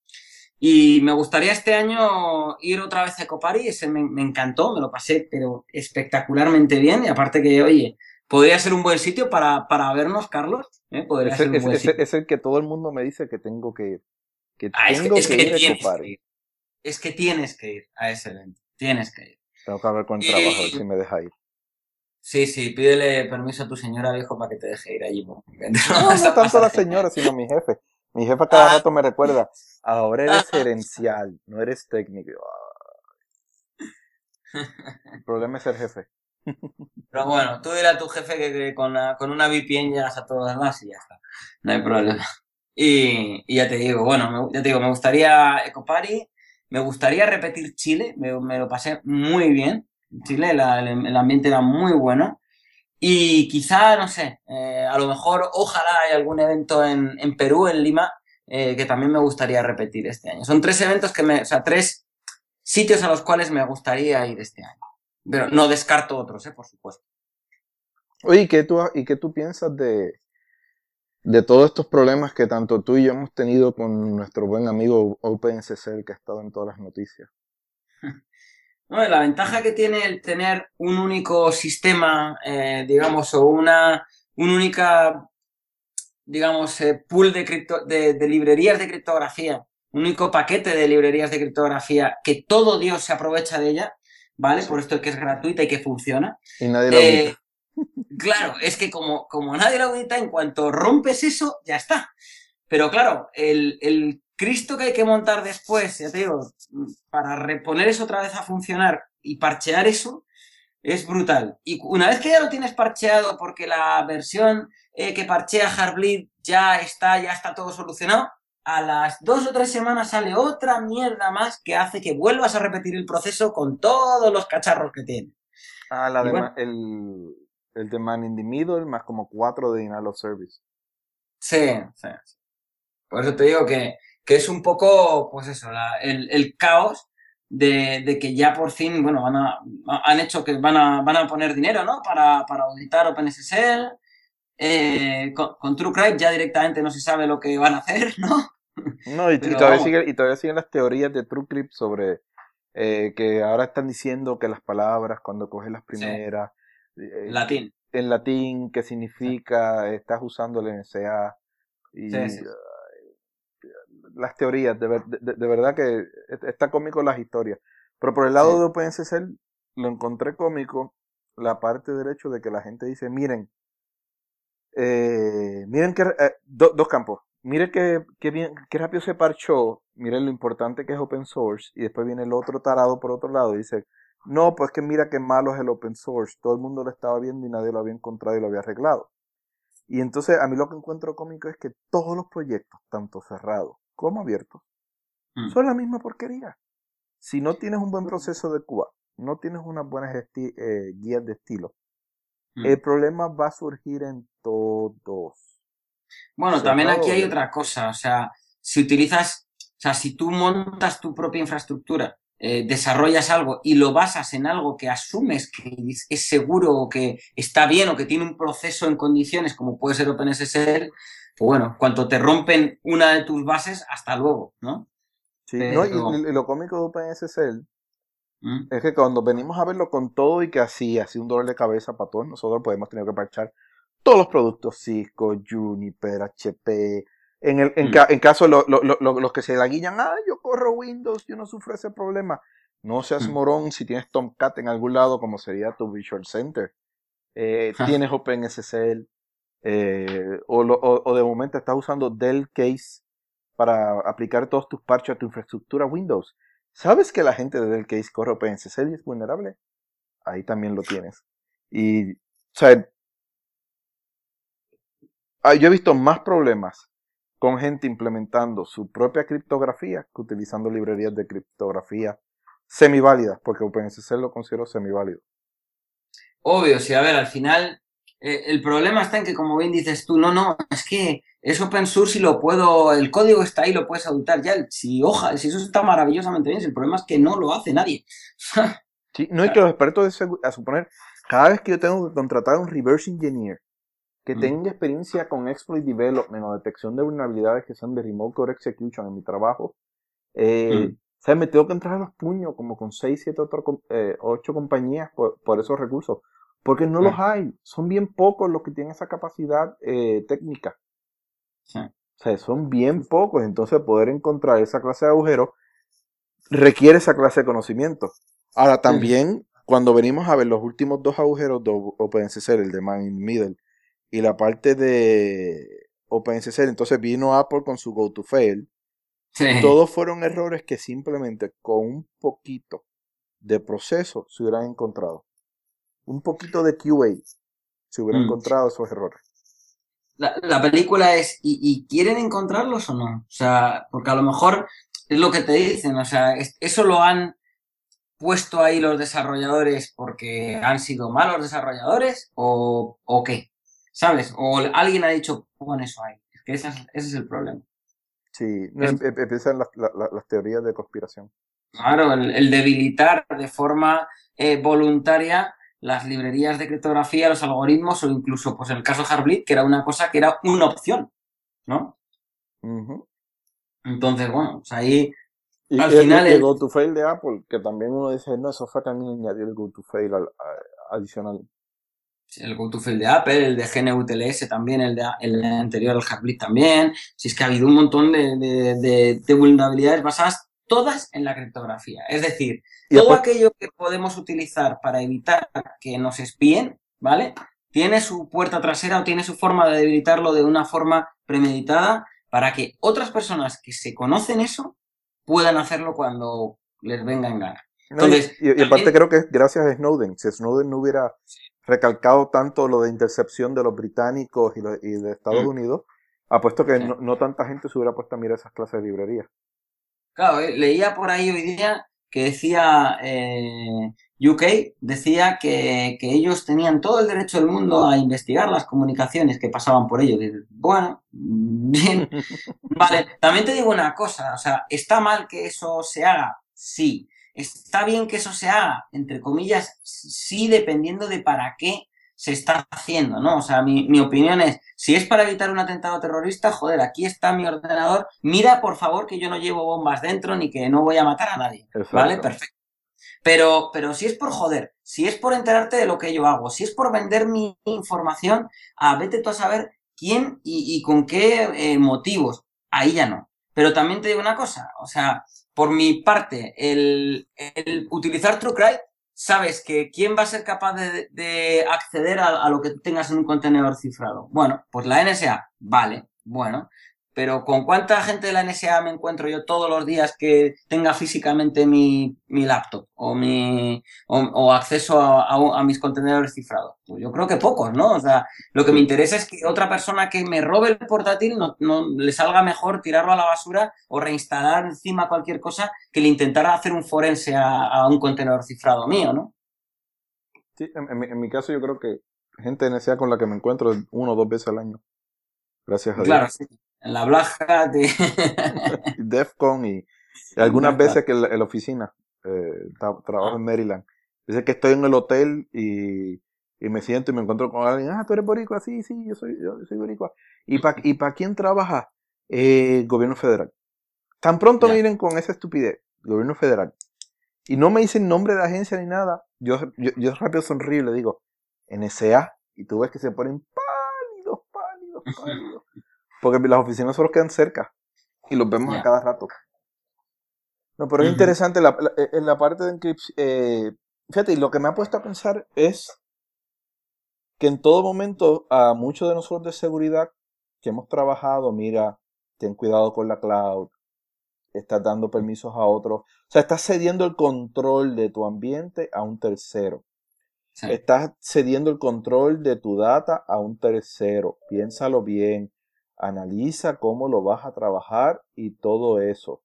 Y me gustaría este año ir otra vez a Ecopari, ese me, me encantó, me lo pasé, pero espectacularmente bien. Y aparte que, oye, podría ser un buen sitio para, para vernos, Carlos. ¿eh? Podría ser un buen es el que todo el mundo me dice que tengo que ir. Que Ah, es que, tengo es que, que ir a tienes que ir. Es que tienes que ir a ese evento. Tienes que ir. Tengo que hablar con el Y- trabajo, a ver si me deja ir. Sí, sí, pídele permiso a tu señora, viejo, para que te deje ir allí. No, no tanto la señora, sino mi jefe. Mi jefe a cada Ah. rato me recuerda, ahora eres gerencial, no eres técnico. El problema es ser jefe. Pero bueno, tú dile a tu jefe que, que con, la- con una VPN llegas a todas más y ya está. No hay problema. Y, y ya te digo, bueno, me, ya te digo, me gustaría Ecopari, me gustaría repetir Chile, me, me lo pasé muy bien. En Chile la- el, el ambiente era muy bueno. Y quizá, no sé, eh, a lo mejor, ojalá hay algún evento en, en Perú, en Lima, eh, que también me gustaría repetir este año. Son tres eventos que me, o sea, tres sitios a los cuales me gustaría ir este año. Pero no descarto otros, ¿eh? por supuesto. Oye, ¿y qué tú, y qué tú piensas de, de todos estos problemas que tanto tú y yo hemos tenido con nuestro buen amigo OpenSSL que ha estado en todas las noticias? No, la ventaja que tiene el tener un único sistema, eh, digamos, o una, una única, digamos, eh, pool de, cripto, de, de, librerías de criptografía, un único paquete de librerías de criptografía, que todo Dios se aprovecha de ella, ¿vale? Sí. Por esto que es gratuita y que funciona. Y nadie lo eh, Claro, es que como, como nadie lo audita, en cuanto rompes eso, ya está. Pero claro, el, el Cristo que hay que montar después, ya te digo, para reponer eso otra vez a funcionar y parchear eso, es brutal. Y una vez que ya lo tienes parcheado porque la versión eh, que parchea Heartbleed ya está, ya está todo solucionado, a las dos o tres semanas sale otra mierda más que hace que vuelvas a repetir el proceso con todos los cacharros que tiene. Ah, la de bueno, el, el de Man in the Middle más como cuatro de Denial of Service. Sí, sí. Por eso te digo que, que es un poco, pues eso, la, el, el, caos de, de, que ya por fin, bueno, van a, han hecho que van a, van a poner dinero, ¿no? Para, para auditar OpenSSL. Eh, con, con TrueCrypt ya directamente no se sabe lo que van a hacer, ¿no? No, y, Pero, y todavía, sigue, y todavía siguen las teorías de TrueCrypt sobre eh, que ahora están diciendo que las palabras, cuando coges las primeras, sí. eh, latín. En latín, que significa, sí. estás usando el NSA. Y, sí, las teorías, de, ver, de, de, verdad que está cómico las historias. Pero por el lado de OpenSSL lo encontré cómico la parte derecho de que la gente dice, miren, eh, miren que eh, do, dos campos. Miren que, que, bien, que rápido se parchó, miren lo importante que es open source, y después viene el otro tarado por otro lado y dice, no, pues que mira qué malo es el open source, todo el mundo lo estaba viendo y nadie lo había encontrado y lo había arreglado. Y entonces a mí lo que encuentro cómico es que todos los proyectos, tanto cerrados como abiertos, mm. son la misma porquería. Si no tienes un buen proceso de QA, no tienes unas buenas eh, guías de estilo, mm. el problema va a surgir en todos. Bueno, también aquí hay otra cosa, o sea, si utilizas, o sea, si tú montas tu propia infraestructura, eh, desarrollas algo y lo basas en algo que asumes que es seguro o que está bien o que tiene un proceso en condiciones como puede ser OpenSSL, pues bueno, cuanto te rompen una de tus bases, hasta luego, ¿no? Sí, Pero... no, y, y, lo cómico de OpenSSL ¿Mm? es que cuando venimos a verlo con todo y que así, así un dolor de cabeza para todos nosotros, podemos tener que parchar todos los productos Cisco, Juniper, HP. En, el, en, mm. ca, en caso los lo, lo, lo, que se la guillan, ah, yo corro Windows, yo no sufro ese problema. No seas mm. morón si tienes Tomcat en algún lado, como sería tu Visual Center. Eh, tienes OpenSSL. Eh, o, o, o, de momento estás usando Dell Case para aplicar todos tus parches a tu infraestructura Windows. ¿Sabes que la gente de Dell Case corre OpenSSL y es vulnerable? Ahí también lo tienes. Y, o sea, Ah, yo he visto más problemas con gente implementando su propia criptografía que utilizando librerías de criptografía semiválidas, porque OpenSSL lo considero semiválido. Obvio, sí, a ver, al final eh, el problema está en que, como bien dices tú, no, no, es que es open source y lo puedo, el código está ahí, lo puedes auditar ya, si hoja, si eso está maravillosamente bien, el problema es que no lo hace nadie. sí, no, hay que los expertos, de, a suponer, cada vez que yo tengo que contratar a un reverse engineer que mm. tenga experiencia con exploit development o detección de vulnerabilidades que sean de remote code execution en mi trabajo, eh, mm. o sea, me tengo que entrar a los puños como con 6, 7, 8 compañías por, por, esos recursos, porque no mm. los hay, son bien pocos los que tienen esa capacidad eh, técnica. Sí. O sea, son bien pocos, entonces poder encontrar esa clase de agujero requiere esa clase de conocimiento. Ahora también, cuando venimos a ver los últimos dos agujeros de OpenSSL, el de Man in Middle y la parte de OpenSSL, entonces vino Apple con su GoToFail. Sí. Todos fueron errores que simplemente con un poquito de proceso se hubieran encontrado. Un poquito de QA se hubieran mm. encontrado esos errores. La, la película es, ¿y, ¿y, quieren encontrarlos o no? O sea, porque a lo mejor es lo que te dicen, o sea, es, eso lo han puesto ahí los desarrolladores porque han sido malos desarrolladores o, o qué? ¿Sabes? O alguien ha dicho, pon eso ahí. Es que ese es, ese es el problema. Sí, no, em- em- empiezan las, la- la- las teorías de conspiración. Claro, el, el debilitar de forma eh, voluntaria las librerías de criptografía, los algoritmos o incluso, pues en el caso Heartbleed, que era una cosa que era una opción, ¿no? Entonces, bueno, pues ahí Y Al final el el- go to fail de Apple, que también uno dice, no, eso fue también añadir el go to fail al- a- adicional. el GoToFail de Apple, el de GNU-TLS también, el, de, el anterior, el Heartbleed también. Si es que ha habido un montón de, de- de- de vulnerabilidades basadas todas en la criptografía. Es decir, Y todo aquello que podemos utilizar para evitar que nos espíen, ¿vale? Tiene su puerta trasera o tiene su forma de debilitarlo de una forma premeditada para que otras personas que se conocen eso puedan hacerlo cuando les venga en gana. No, y- Entonces, y, y aparte creo que es gracias a Snowden. Si Snowden no hubiera recalcado tanto lo de intercepción de los británicos y, lo- de Estados Mm. Unidos, apuesto que Sí. no, no tanta gente se hubiera puesto a mirar esas clases de librerías. Claro, eh, leía por ahí hoy día que decía eh, UK, decía que, que ellos tenían todo el derecho del mundo a investigar las comunicaciones que pasaban por ellos. Bueno, bien, vale. También te digo una cosa, o sea, ¿está mal que eso se haga? Sí. ¿Está bien que eso se haga? Entre comillas, sí, dependiendo de para qué se está haciendo, ¿no? O sea, mi, mi opinión es, si es para evitar un atentado terrorista, joder, aquí está mi ordenador, mira por favor que yo no llevo bombas dentro ni que no voy a matar a nadie, Exacto. ¿vale? Perfecto. Pero, pero si es por joder, si es por enterarte de lo que yo hago, si es por vender mi información, a vete tú a saber quién y, y con qué eh, motivos, ahí ya no. Pero también te digo una cosa, o sea, por mi parte, el, el utilizar TrueCrypt, sabes que quién va a ser capaz de, de acceder a, a lo que tú tengas en un contenedor cifrado. Bueno, pues la NSA, vale, bueno. Pero ¿con cuánta gente de la NSA me encuentro yo todos los días que tenga físicamente mi, mi laptop o, mi, o, o acceso a, a- a mis contenedores cifrados? Pues yo creo que pocos, ¿no? O sea, lo que me interesa es que otra persona que me robe el portátil no, no le salga mejor tirarlo a la basura o reinstalar encima cualquier cosa que le intentara hacer un forense a, a un contenedor cifrado mío, ¿no? Sí, en, en mi, en mi caso yo creo que gente NSA con la que me encuentro uno o dos veces al año. Gracias a Claro, Dios. sí. En la blaja de... DEFCON y, y algunas veces que en la, en la oficina, eh, tra- trabajo en Maryland. Dice que estoy en el hotel y, y me siento y me encuentro con alguien. Ah, tú eres boricua. Sí, sí, yo soy, yo soy boricua. ¿Y para y pa quién trabaja? Eh, gobierno federal. Tan pronto Ya. miren con esa estupidez. Gobierno federal. Y no me dicen nombre de agencia ni nada. Yo, yo, yo rápido sonrío y le digo, NSA. Y tú ves que se ponen pálidos, pálidos, pálidos. Porque las oficinas solo quedan cerca. Y los vemos a cada rato. No, pero es interesante la, la- eh, en la parte de encripción. Eh, fíjate, y lo que me ha puesto a pensar es que en todo momento a muchos de nosotros de seguridad que hemos trabajado, mira, ten cuidado con la cloud, estás dando permisos a otros, o sea, estás cediendo el control de tu ambiente a un tercero. Sí. Estás cediendo el control de tu data a un tercero. Piénsalo bien. Analiza cómo lo vas a trabajar y todo eso.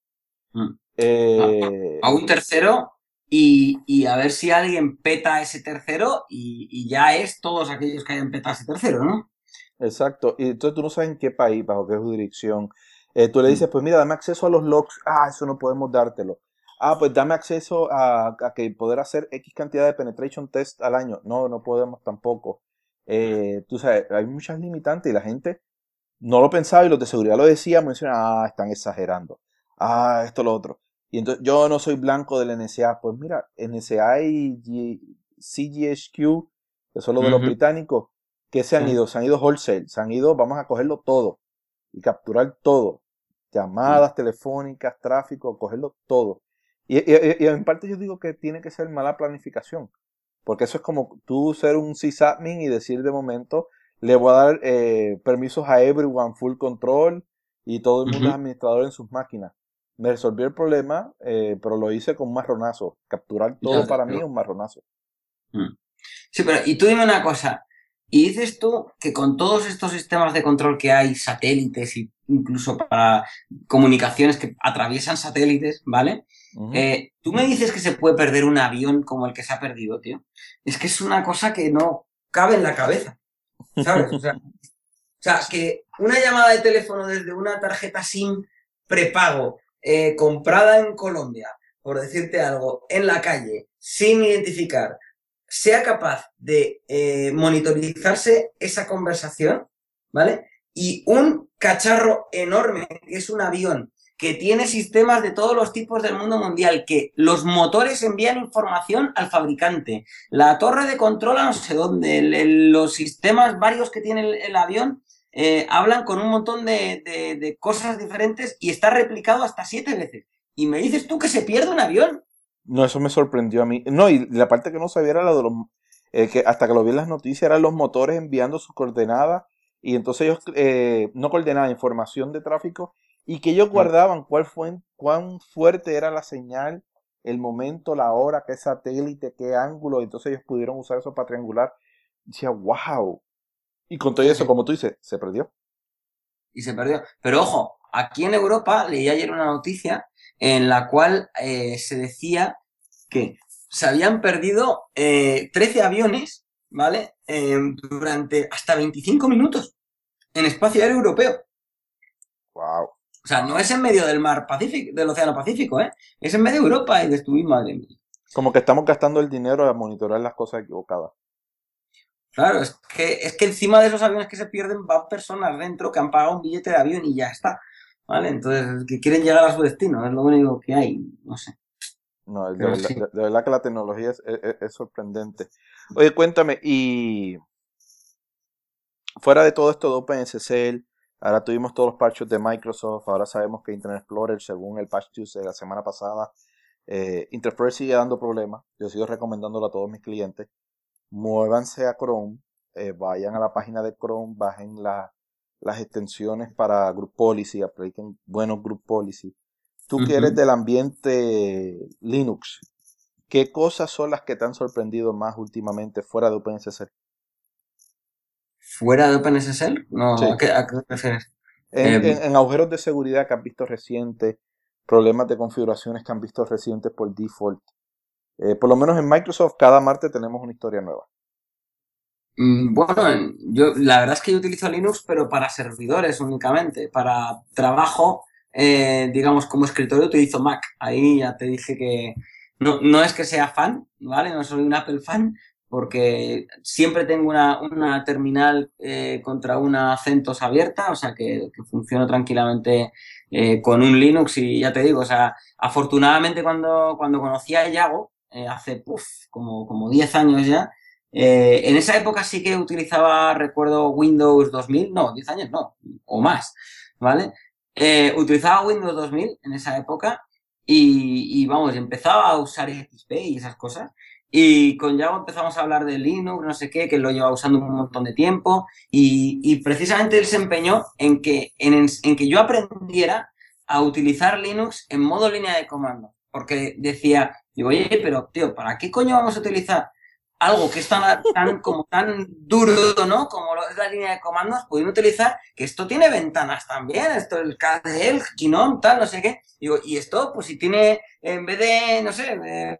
Mm. Eh, a un tercero y, y a ver si alguien peta ese tercero y, y ya es todos aquellos que hayan petado ese tercero, ¿no? Exacto. Y entonces tú no sabes en qué país, bajo qué jurisdicción. Eh, tú le dices, pues mira, dame acceso a los logs. Ah, eso no podemos dártelo. Ah, pues dame acceso a, a que poder hacer X cantidad de penetration test al año. No, no podemos tampoco. Eh, tú sabes, hay muchas limitantes y la gente no lo pensaba y los de seguridad lo decían, mencionan, ah, están exagerando. Ah, esto, lo otro. Y entonces yo no soy blanco del NSA. Pues mira, NSA y G- CGHQ, que son los de los británicos, que se han ido, se han ido wholesale, se han ido, vamos a cogerlo todo y capturar todo. Llamadas telefónicas, tráfico, cogerlo todo. Y, y- y en parte yo digo que tiene que ser mala planificación. Porque eso es como tú ser un sysadmin y decir de momento, le voy a dar eh, permisos a everyone, full control, y todo el mundo es administrador en sus máquinas. Me resolvió el problema, eh, pero lo hice con un marronazo. Capturar todo para mí es un marronazo. Sí, pero y tú dime una cosa. Y dices tú que con todos estos sistemas de control que hay, satélites y incluso para comunicaciones que atraviesan satélites, ¿vale? Eh, tú me dices que se puede perder un avión como el que se ha perdido, tío. Es que es una cosa que no cabe en la cabeza, ¿sabes? O sea, o sea, que una llamada de teléfono desde una tarjeta SIM prepago eh, comprada en Colombia, por decirte algo, en la calle, sin identificar, sea capaz de eh, monitorizarse esa conversación, ¿vale? Y un cacharro enorme, que es un avión, que tiene sistemas de todos los tipos del mundo mundial, que los motores envían información al fabricante, la torre de control a no sé dónde, los sistemas varios que tiene el, avión eh, hablan con un montón de, cosas diferentes y está replicado hasta siete veces. Y me dices tú que se pierde un avión. No, eso me sorprendió a mí. No, y la parte que no sabía era la de los... eh, que hasta que lo vi en las noticias eran los motores enviando sus coordenadas y entonces ellos, eh, no coordenadas, información de tráfico y que ellos guardaban cuál fue, cuán fuerte era la señal, el momento, la hora, qué satélite, qué ángulo, entonces ellos pudieron usar eso para triangular. Y decía, wow. Y con todo eso, como tú dices, se perdió. y se perdió. Pero ojo, aquí en Europa leí ayer una noticia en la cual eh, se decía que se habían perdido eh, 13 aviones, ¿vale? Eh, durante hasta 25 minutos en espacio aéreo europeo. Wow. O sea, no es en medio del mar Pacífico, del Océano Pacífico, ¿eh? Es en medio de Europa y de madre mía. Como que estamos gastando el dinero a monitorear las cosas equivocadas. Claro, es que, es que encima de esos aviones que se pierden van personas dentro que han pagado un billete de avión y ya está. ¿Vale? Entonces, que quieren llegar a su destino, es lo único que hay, no sé. No, de, verdad, sí. de- de verdad que la tecnología es, es- es sorprendente. Oye, cuéntame, y fuera de todo esto de OpenSSL, ahora tuvimos todos los patches de Microsoft, ahora sabemos que Internet Explorer, según el patch Tuesday de la semana pasada, eh, Interface sigue dando problemas. Yo sigo recomendándolo a todos mis clientes. Muévanse a Chrome, eh, vayan a la página de Chrome, bajen la- las extensiones para Group Policy, apliquen buenos Group Policy. Tú que eres del ambiente Linux, ¿qué cosas son las que te han sorprendido más últimamente fuera de OpenSSL? ¿Fuera de OpenSSL? No, Sí. ¿a, qué, a qué te refieres? En, Eh, en- en agujeros de seguridad que has visto recientes, problemas de configuraciones que han visto recientes por default. Eh, por lo menos en Microsoft cada martes tenemos una historia nueva. Mm, Bueno, en- yo la verdad es que yo utilizo Linux, pero para servidores únicamente. Para trabajo, eh, digamos, como escritorio utilizo Mac. Ahí ya te dije que no, no es que sea fan, ¿vale? No soy un Apple fan, porque siempre tengo una, una terminal eh, contra una CentOS abierta, o sea que, que funciona tranquilamente eh, con un Linux y ya te digo, o sea, afortunadamente cuando, cuando conocí a Yago, eh, hace puf, como, como 10 años ya, en esa época sí que utilizaba, recuerdo, Windows 2000, no, 10 años no, o más, ¿vale? Utilizaba Windows 2000 en esa época y, y, vamos, empezaba a usar XP y esas cosas. Y con Yago empezamos a hablar de Linux, no sé qué, que lo lleva usando un montón de tiempo. Y, y precisamente él se empeñó en que, en, que yo aprendiera a utilizar Linux en modo línea de comando. Porque decía, digo, oye, pero tío, ¿para qué coño vamos a utilizar algo que es tan, tan, como tan duro, ¿no? Como lo es la línea de comandos, pueden utilizar que esto tiene ventanas también, esto, el KDE, el Gnome, tal, no sé qué. Digo, y esto, pues si tiene, en vez de, no sé, de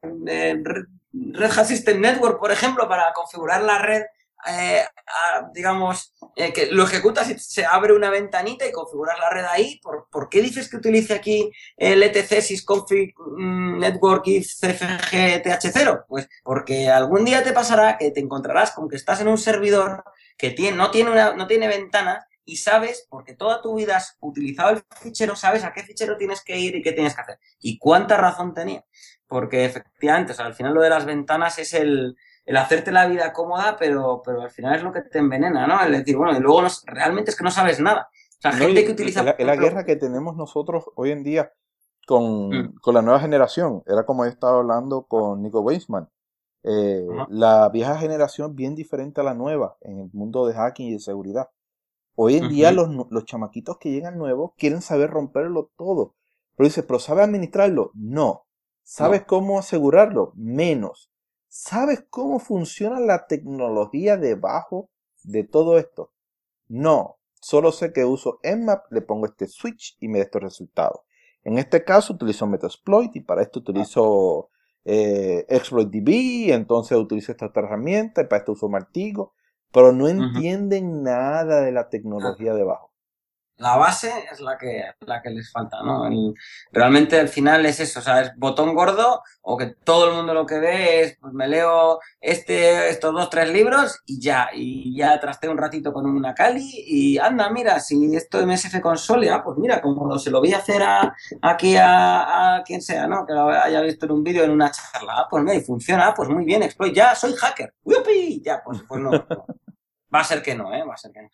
Red Hat System Network, por ejemplo, para configurar la red, eh, digamos, eh, que lo ejecutas y se abre una ventanita y configuras la red ahí. ¿Por, ¿por qué dices que utilice aquí el etc sysconfig mm, network cfg th0? Pues porque algún día te pasará que te encontrarás con que estás en un servidor que no, tiene una, no tiene ventanas y sabes, porque toda tu vida has utilizado el fichero, sabes a qué fichero tienes que ir y qué tienes que hacer. ¿Y cuánta razón tenía? Porque efectivamente, o sea, al final lo de las ventanas es el, el hacerte la vida cómoda, pero, pero al final es lo que te envenena, ¿no? El decir, bueno, y luego no, realmente es que no sabes nada. O sea, No, gente que utiliza... es la, es la guerra que tenemos nosotros hoy en día con, Mm. con la nueva generación. Era como yo estaba hablando con Nico Weisman. Eh, la vieja generación bien diferente a la nueva en el mundo de hacking y de seguridad. Hoy en día los, los chamaquitos que llegan nuevos quieren saber romperlo todo. Pero dice, ¿pero sabe administrarlo? No. ¿Sabes cómo asegurarlo? Menos. ¿Sabes cómo funciona la tecnología debajo de todo esto? No. Solo sé que uso Nmap, le pongo este switch y me da estos resultados. En este caso utilizo Metasploit y para esto utilizo eh, ExploitDB, entonces utilizo esta otra herramienta y para esto uso Martigo, pero no entienden nada de la tecnología debajo. La base es la que, la que les falta, ¿no? Realmente al final es eso, o sea, es botón gordo o que todo el mundo lo que ve es, pues me leo este, estos dos, tres libros y ya, y ya trasteo un ratito con una Kali y anda, mira, si esto MSF Console, ah, pues mira, como se lo voy a hacer a, aquí a, a quien sea, ¿no? Que lo haya visto en un vídeo, en una charla, ah, pues mira, y funciona, ah, pues muy bien, exploit, ya, soy hacker, ¡Yupi! Ya, pues, pues no. Va a ser que no, ¿eh? Va a ser que no.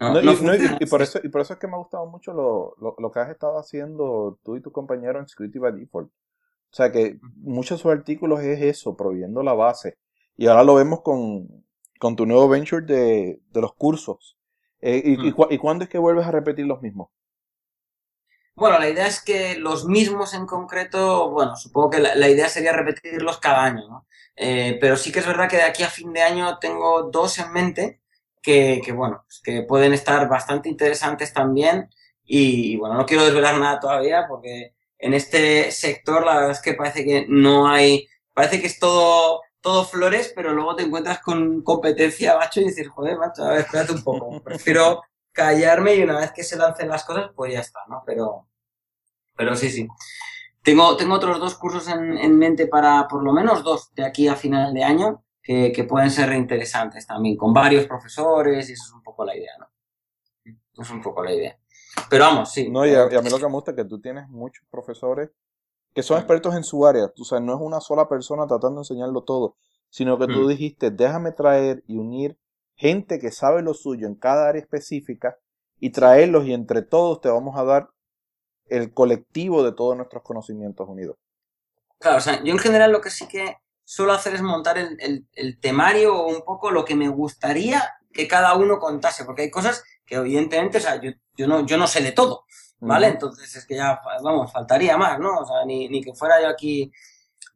No, No, y, no no, y- funciona y por eso, y por eso es que me ha gustado mucho lo, lo, lo que has estado haciendo tú y tu compañero en Security by Default. O sea que muchos de sus artículos es eso, proveyendo la base. Y ahora lo vemos con, con tu nuevo venture de, de los cursos. Eh, y, y, Mm. cu- ¿Y cuándo es que vuelves a repetir los mismos? Bueno, la idea es que los mismos en concreto, bueno, supongo que la, la idea sería repetirlos cada año, ¿no? Eh, pero sí que es verdad que de aquí a fin de año tengo dos en mente que, que, bueno, pues que pueden estar bastante interesantes también. Y, bueno, no quiero desvelar nada todavía porque en este sector la verdad es que parece que no hay, parece que es todo, todo flores, pero luego te encuentras con competencia, macho, y dices, joder, macho, a ver, espérate un poco. Prefiero callarme y una vez que se lancen las cosas, pues ya está, ¿no? Pero, pero sí, sí. Tengo, tengo otros dos cursos en, en mente para, por lo menos dos, de aquí a final de año, que, que pueden ser interesantes también, con varios profesores, y eso es un poco la idea, ¿no? Eso es un poco la idea. Pero vamos, sí. No, y a, y a mí lo que me gusta es que tú tienes muchos profesores que son expertos en su área. Tú sabes, no es una sola persona tratando de enseñarlo todo, sino que tú Mm. dijiste, déjame traer y unir gente que sabe lo suyo en cada área específica y traerlos y entre todos te vamos a dar el colectivo de todos nuestros conocimientos unidos. Claro, o sea, yo en general lo que sí que suelo hacer es montar el, el- el temario o un poco lo que me gustaría que cada uno contase, porque hay cosas que evidentemente, o sea, yo, yo, no, yo no sé de todo, ¿vale? Entonces es que ya, vamos, faltaría más, ¿no? O sea, ni, ni que fuera yo aquí,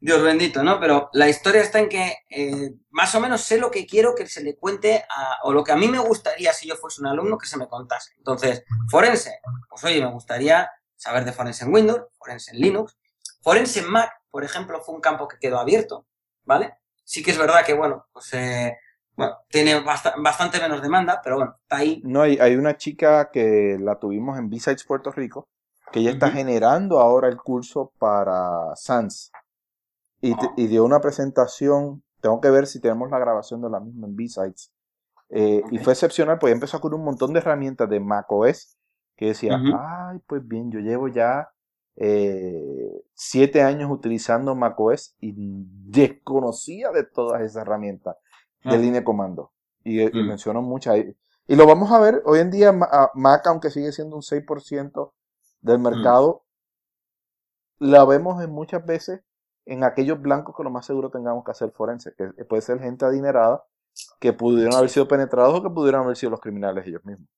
Dios bendito, ¿no? Pero la historia está en que eh, más o menos sé lo que quiero que se le cuente, a- o lo que a mí me gustaría si yo fuese un alumno que se me contase. Entonces, forense, pues oye, me gustaría saber de forense en Windows, forense en Linux, forense en Mac, por ejemplo, fue un campo que quedó abierto, ¿vale? Sí que es verdad que, bueno, pues, eh, bueno, tiene basta- bastante menos demanda, pero bueno, está ahí. No, hay, hay una chica que la tuvimos en B-Sides Puerto Rico, que ella está generando ahora el curso para SANS. Y, Ah. y dio una presentación, tengo que ver si tenemos la grabación de la misma en B-Sides. Eh, Y fue excepcional, pues empezó con un montón de herramientas de macOS que decía, ay, pues bien, yo llevo ya eh, siete años utilizando macOS y desconocía de todas esas herramientas de Ah. línea de comando. Y, y Mm. mencionó muchas. Y, lo vamos a ver, hoy en día Ma- a- Mac, aunque sigue siendo un 6% del Mm. mercado, la vemos en muchas veces en aquellos blancos que lo más seguro tengamos que hacer forense, que puede ser gente adinerada que pudieron haber sido penetrados o que pudieron haber sido los criminales ellos mismos.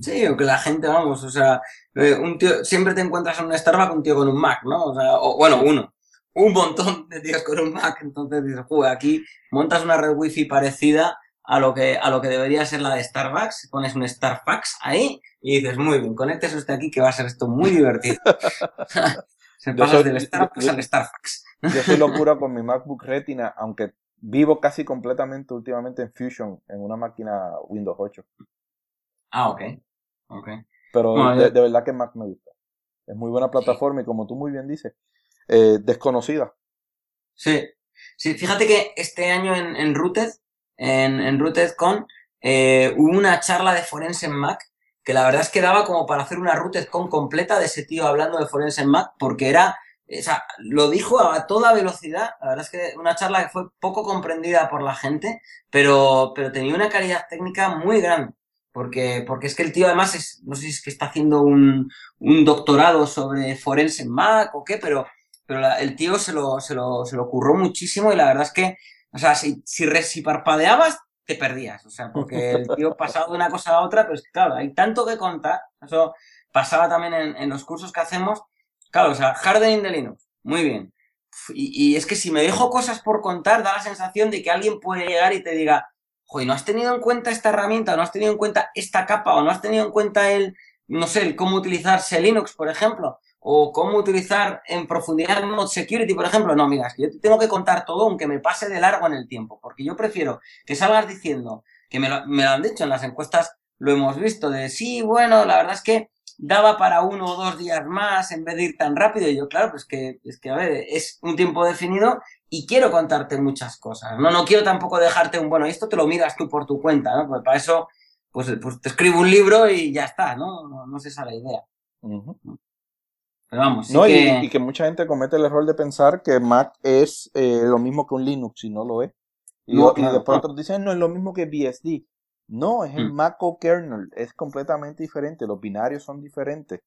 Sí, o que la gente, vamos, o sea, eh, un tío, siempre te encuentras en un Starbucks un tío con un Mac, ¿no? O sea, o, bueno, uno, un montón de tíos con un Mac, entonces dices, joder, aquí montas una red wifi parecida a lo que, a lo que debería ser la de Starbucks, pones un Starbucks ahí y dices, muy bien, conéctese usted aquí que va a ser esto muy divertido. Se pasas soy- del Starbucks yo- al Starbucks. Yo soy locura con mi MacBook Retina, aunque vivo casi completamente últimamente en Fusion, en una máquina Windows 8. Ah, ok, ok. Pero de verdad que Mac me gusta. Es muy buena plataforma y como tú muy bien dices, eh, desconocida. Sí, sí, fíjate que este año en, en Rooted, en, en RootedCon, eh, hubo una charla de Forense en Mac que la verdad es que daba como para hacer una RootedCon completa de ese tío hablando de Forense en Mac, porque era, o sea, lo dijo a toda velocidad, la verdad es que una charla que fue poco comprendida por la gente, pero, pero tenía una calidad técnica muy grande. Porque, porque es que el tío además es, no sé si es que está haciendo un, un doctorado sobre forense en Mac o qué, pero, pero la- el tío se lo, se, lo, se lo curró muchísimo y la verdad es que, o sea, si, si, si parpadeabas, te perdías. O sea, porque el tío pasaba de una cosa a otra, pero es que, claro, hay tanto que contar. Eso pasaba también en, en los cursos que hacemos. Claro, o sea, hardening de Linux, muy bien. Y, y es que si me dejo cosas por contar, da la sensación de que alguien puede llegar y te diga, joder, ¿no has tenido en cuenta esta herramienta? ¿No has tenido en cuenta esta capa? ¿O no has tenido en cuenta el, no sé, el cómo utilizar Linux, por ejemplo? o cómo utilizar en profundidad Mod Security, por ejemplo. No, mira, es que yo te tengo que contar todo aunque me pase de largo en el tiempo, porque yo prefiero que salgas diciendo, que me lo, me lo han dicho en las encuestas lo hemos visto, de sí, bueno, la verdad es que daba para uno o dos días más en vez de ir tan rápido. Y yo, claro, pues que, es que, a ver, es un tiempo definido y quiero contarte muchas cosas. No, no quiero tampoco dejarte un, bueno, esto te lo miras tú por tu cuenta, ¿no? Pues para eso, pues, pues te escribo un libro y ya está, ¿no? No, no es esa la idea. Pero vamos, sí No, y- que... y, que mucha gente comete el error de pensar que Mac es eh, lo mismo que un Linux y no lo es. Y, No, y claro, después otros dicen, no, es lo mismo que BSD. No, es el Mm. Mac o kernel, es completamente diferente, los binarios son diferentes.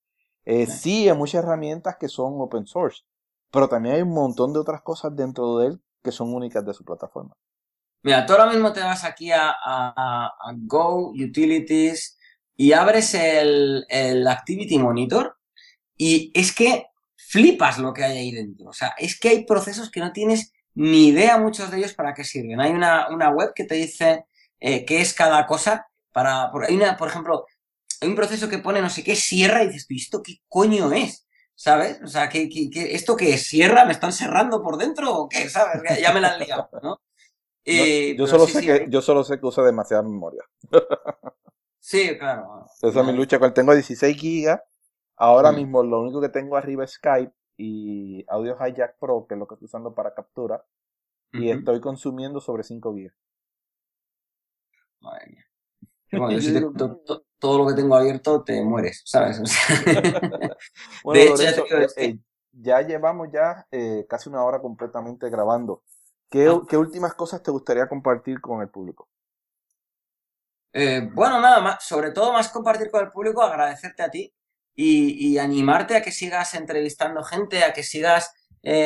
Eh, sí, hay muchas herramientas que son open source, pero también hay un montón de otras cosas dentro de él que son únicas de su plataforma. Mira, tú ahora mismo te vas aquí a, Go, Utilities, y abres el, Activity Monitor, y es que flipas lo que hay ahí dentro. O sea, es que hay procesos que no tienes ni idea muchos de ellos para qué sirven. Hay una, una web que te dice eh, qué es cada cosa. Para, por, hay una, por ejemplo, hay un proceso que pone no sé qué sierra y dices, "¿Pero ¿esto qué coño es? ¿Sabes? O sea, ¿qué, qué, qué- esto qué es? ¿Sierra? ¿Me están serrando por dentro o qué? ¿Sabes? Ya, me la han liado, ¿no? Eh, yo, pero solo sí, sé sí, que, yo solo sé que usa demasiada memoria. Sí, claro. Esa es mi lucha. Cuando tengo 16 gigas, ahora Mm. mismo lo único que tengo arriba es Skype y Audio Hijack Pro, que es lo que estoy usando para captura, y estoy consumiendo sobre 5 gigas. Madre mía. Bueno, yo digo, todo lo que tengo abierto te mueres, ¿sabes? O sea, Bueno, De hecho, ya te eh, eh, ya llevamos ya eh, casi una hora completamente grabando. ¿Qué, Ah. qué últimas cosas te gustaría compartir con el público? Eh, bueno, nada más, sobre todo más compartir con el público, agradecerte a ti y, y animarte a que sigas entrevistando gente, a que sigas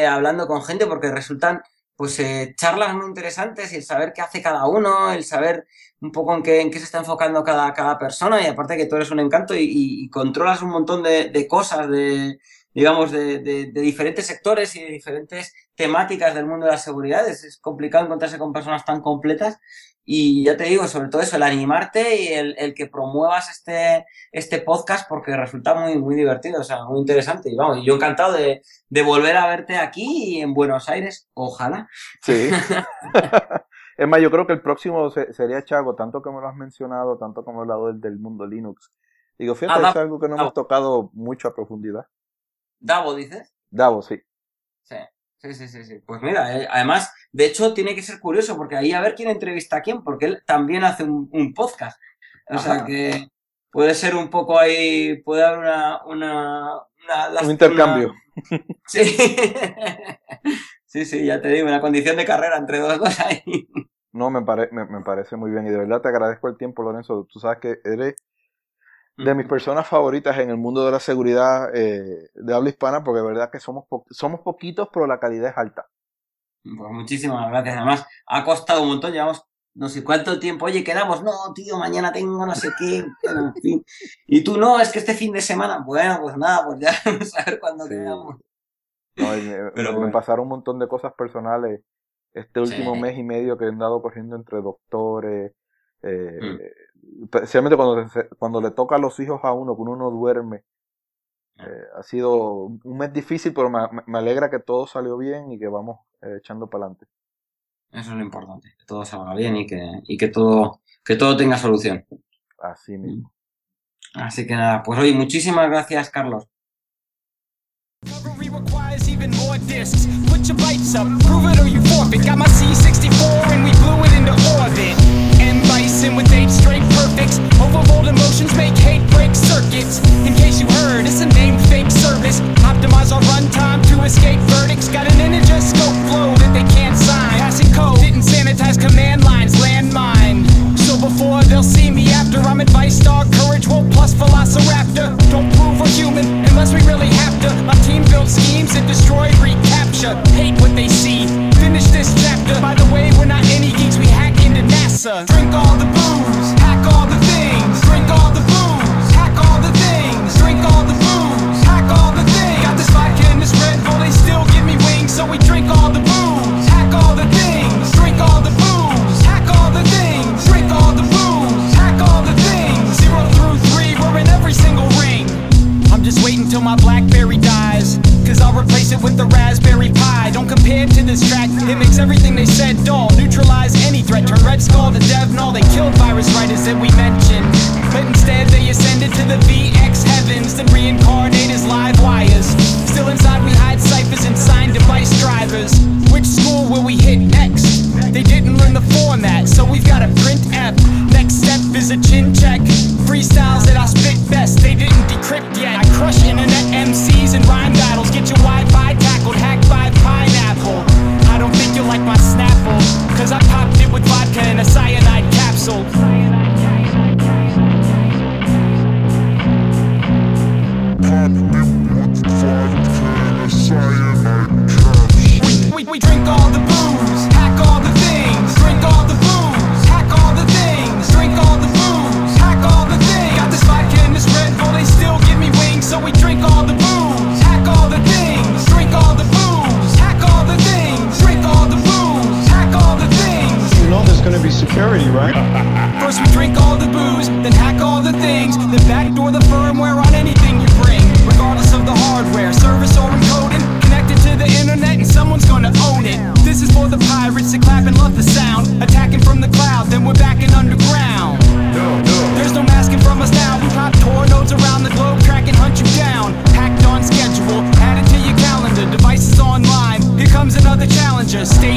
hablando con gente, porque resultan pues eh, charlas muy interesantes y el saber qué hace cada uno, el saber un poco en qué, en qué se está enfocando cada, cada persona y aparte que tú eres un encanto y, y- y controlas un montón de, de cosas, de digamos, de, de- de diferentes sectores y de diferentes temáticas del mundo de la seguridad. Es, es complicado encontrarse con personas tan completas y ya te digo, sobre todo eso, el animarte y el, el que promuevas este, este podcast porque resulta muy, muy divertido, o sea, muy interesante. Y vamos, y yo encantado de, de volver a verte aquí en Buenos Aires, ojalá. Sí. es más, yo creo que el próximo se- sería Chago, tanto me lo has mencionado, tanto como he hablado del, del mundo Linux. Digo, fíjate, Ah, es algo que no Davo. hemos tocado mucho a profundidad. Davo, dices. Davo, sí. Sí, sí, sí, sí. sí. Pues mira, eh, además, de hecho, tiene que ser curioso porque ahí a ver quién entrevista a quién, porque él también hace un, un podcast. O sea que puede ser un poco ahí, puede haber una... una, una- las- Un intercambio. una- Sí. sí, sí, ya te digo, una condición de carrera entre dos dos ahí. No, me, pare- me, me parece muy bien y de verdad te agradezco el tiempo, Lorenzo. Tú sabes que eres de mis personas favoritas en el mundo de la seguridad eh, de habla hispana porque de verdad que somos, po- somos poquitos, pero la calidad es alta. Pues muchísimas gracias. Además, ha costado un montón. Llevamos no sé cuánto tiempo. Oye, quedamos. No, tío, mañana tengo no sé qué. Bueno, en fin. Y tú no, es que este fin de semana. Bueno, pues nada, pues ya vamos a ver cuándo Sí. quedamos. ¿No? Y me, Pero me bueno. pasaron un montón de cosas personales este último Sí. mes y medio que he andado corriendo entre doctores, eh, Mm. especialmente cuando, cuando le toca a los hijos a uno, cuando uno duerme. Ah. Eh, ha sido un mes difícil, pero me, me alegra que todo salió bien y que vamos eh, echando para adelante. Eso es lo importante. Que todo salga bien y que, y que todo, que todo tenga solución. Así mismo. Así que nada, pues oye, muchísimas gracias, Carlos. Even more discs. Put your bites up, prove it or you forfeit. Got my C64 and we blew it into orbit. M Bison with eight straight perfects. Overload emotions make hate break circuits. In case you heard, it's a name fake service. Optimize our runtime to escape verdicts. Got an integer scope flow that they can't sign. Passing code, didn't sanitize command lines, landmine. Before they'll see me after, I'm advice dog, courage, woke plus velociraptor. Don't prove we're human unless we really have to. My team built schemes that destroy, recapture. Hate what they see. just stay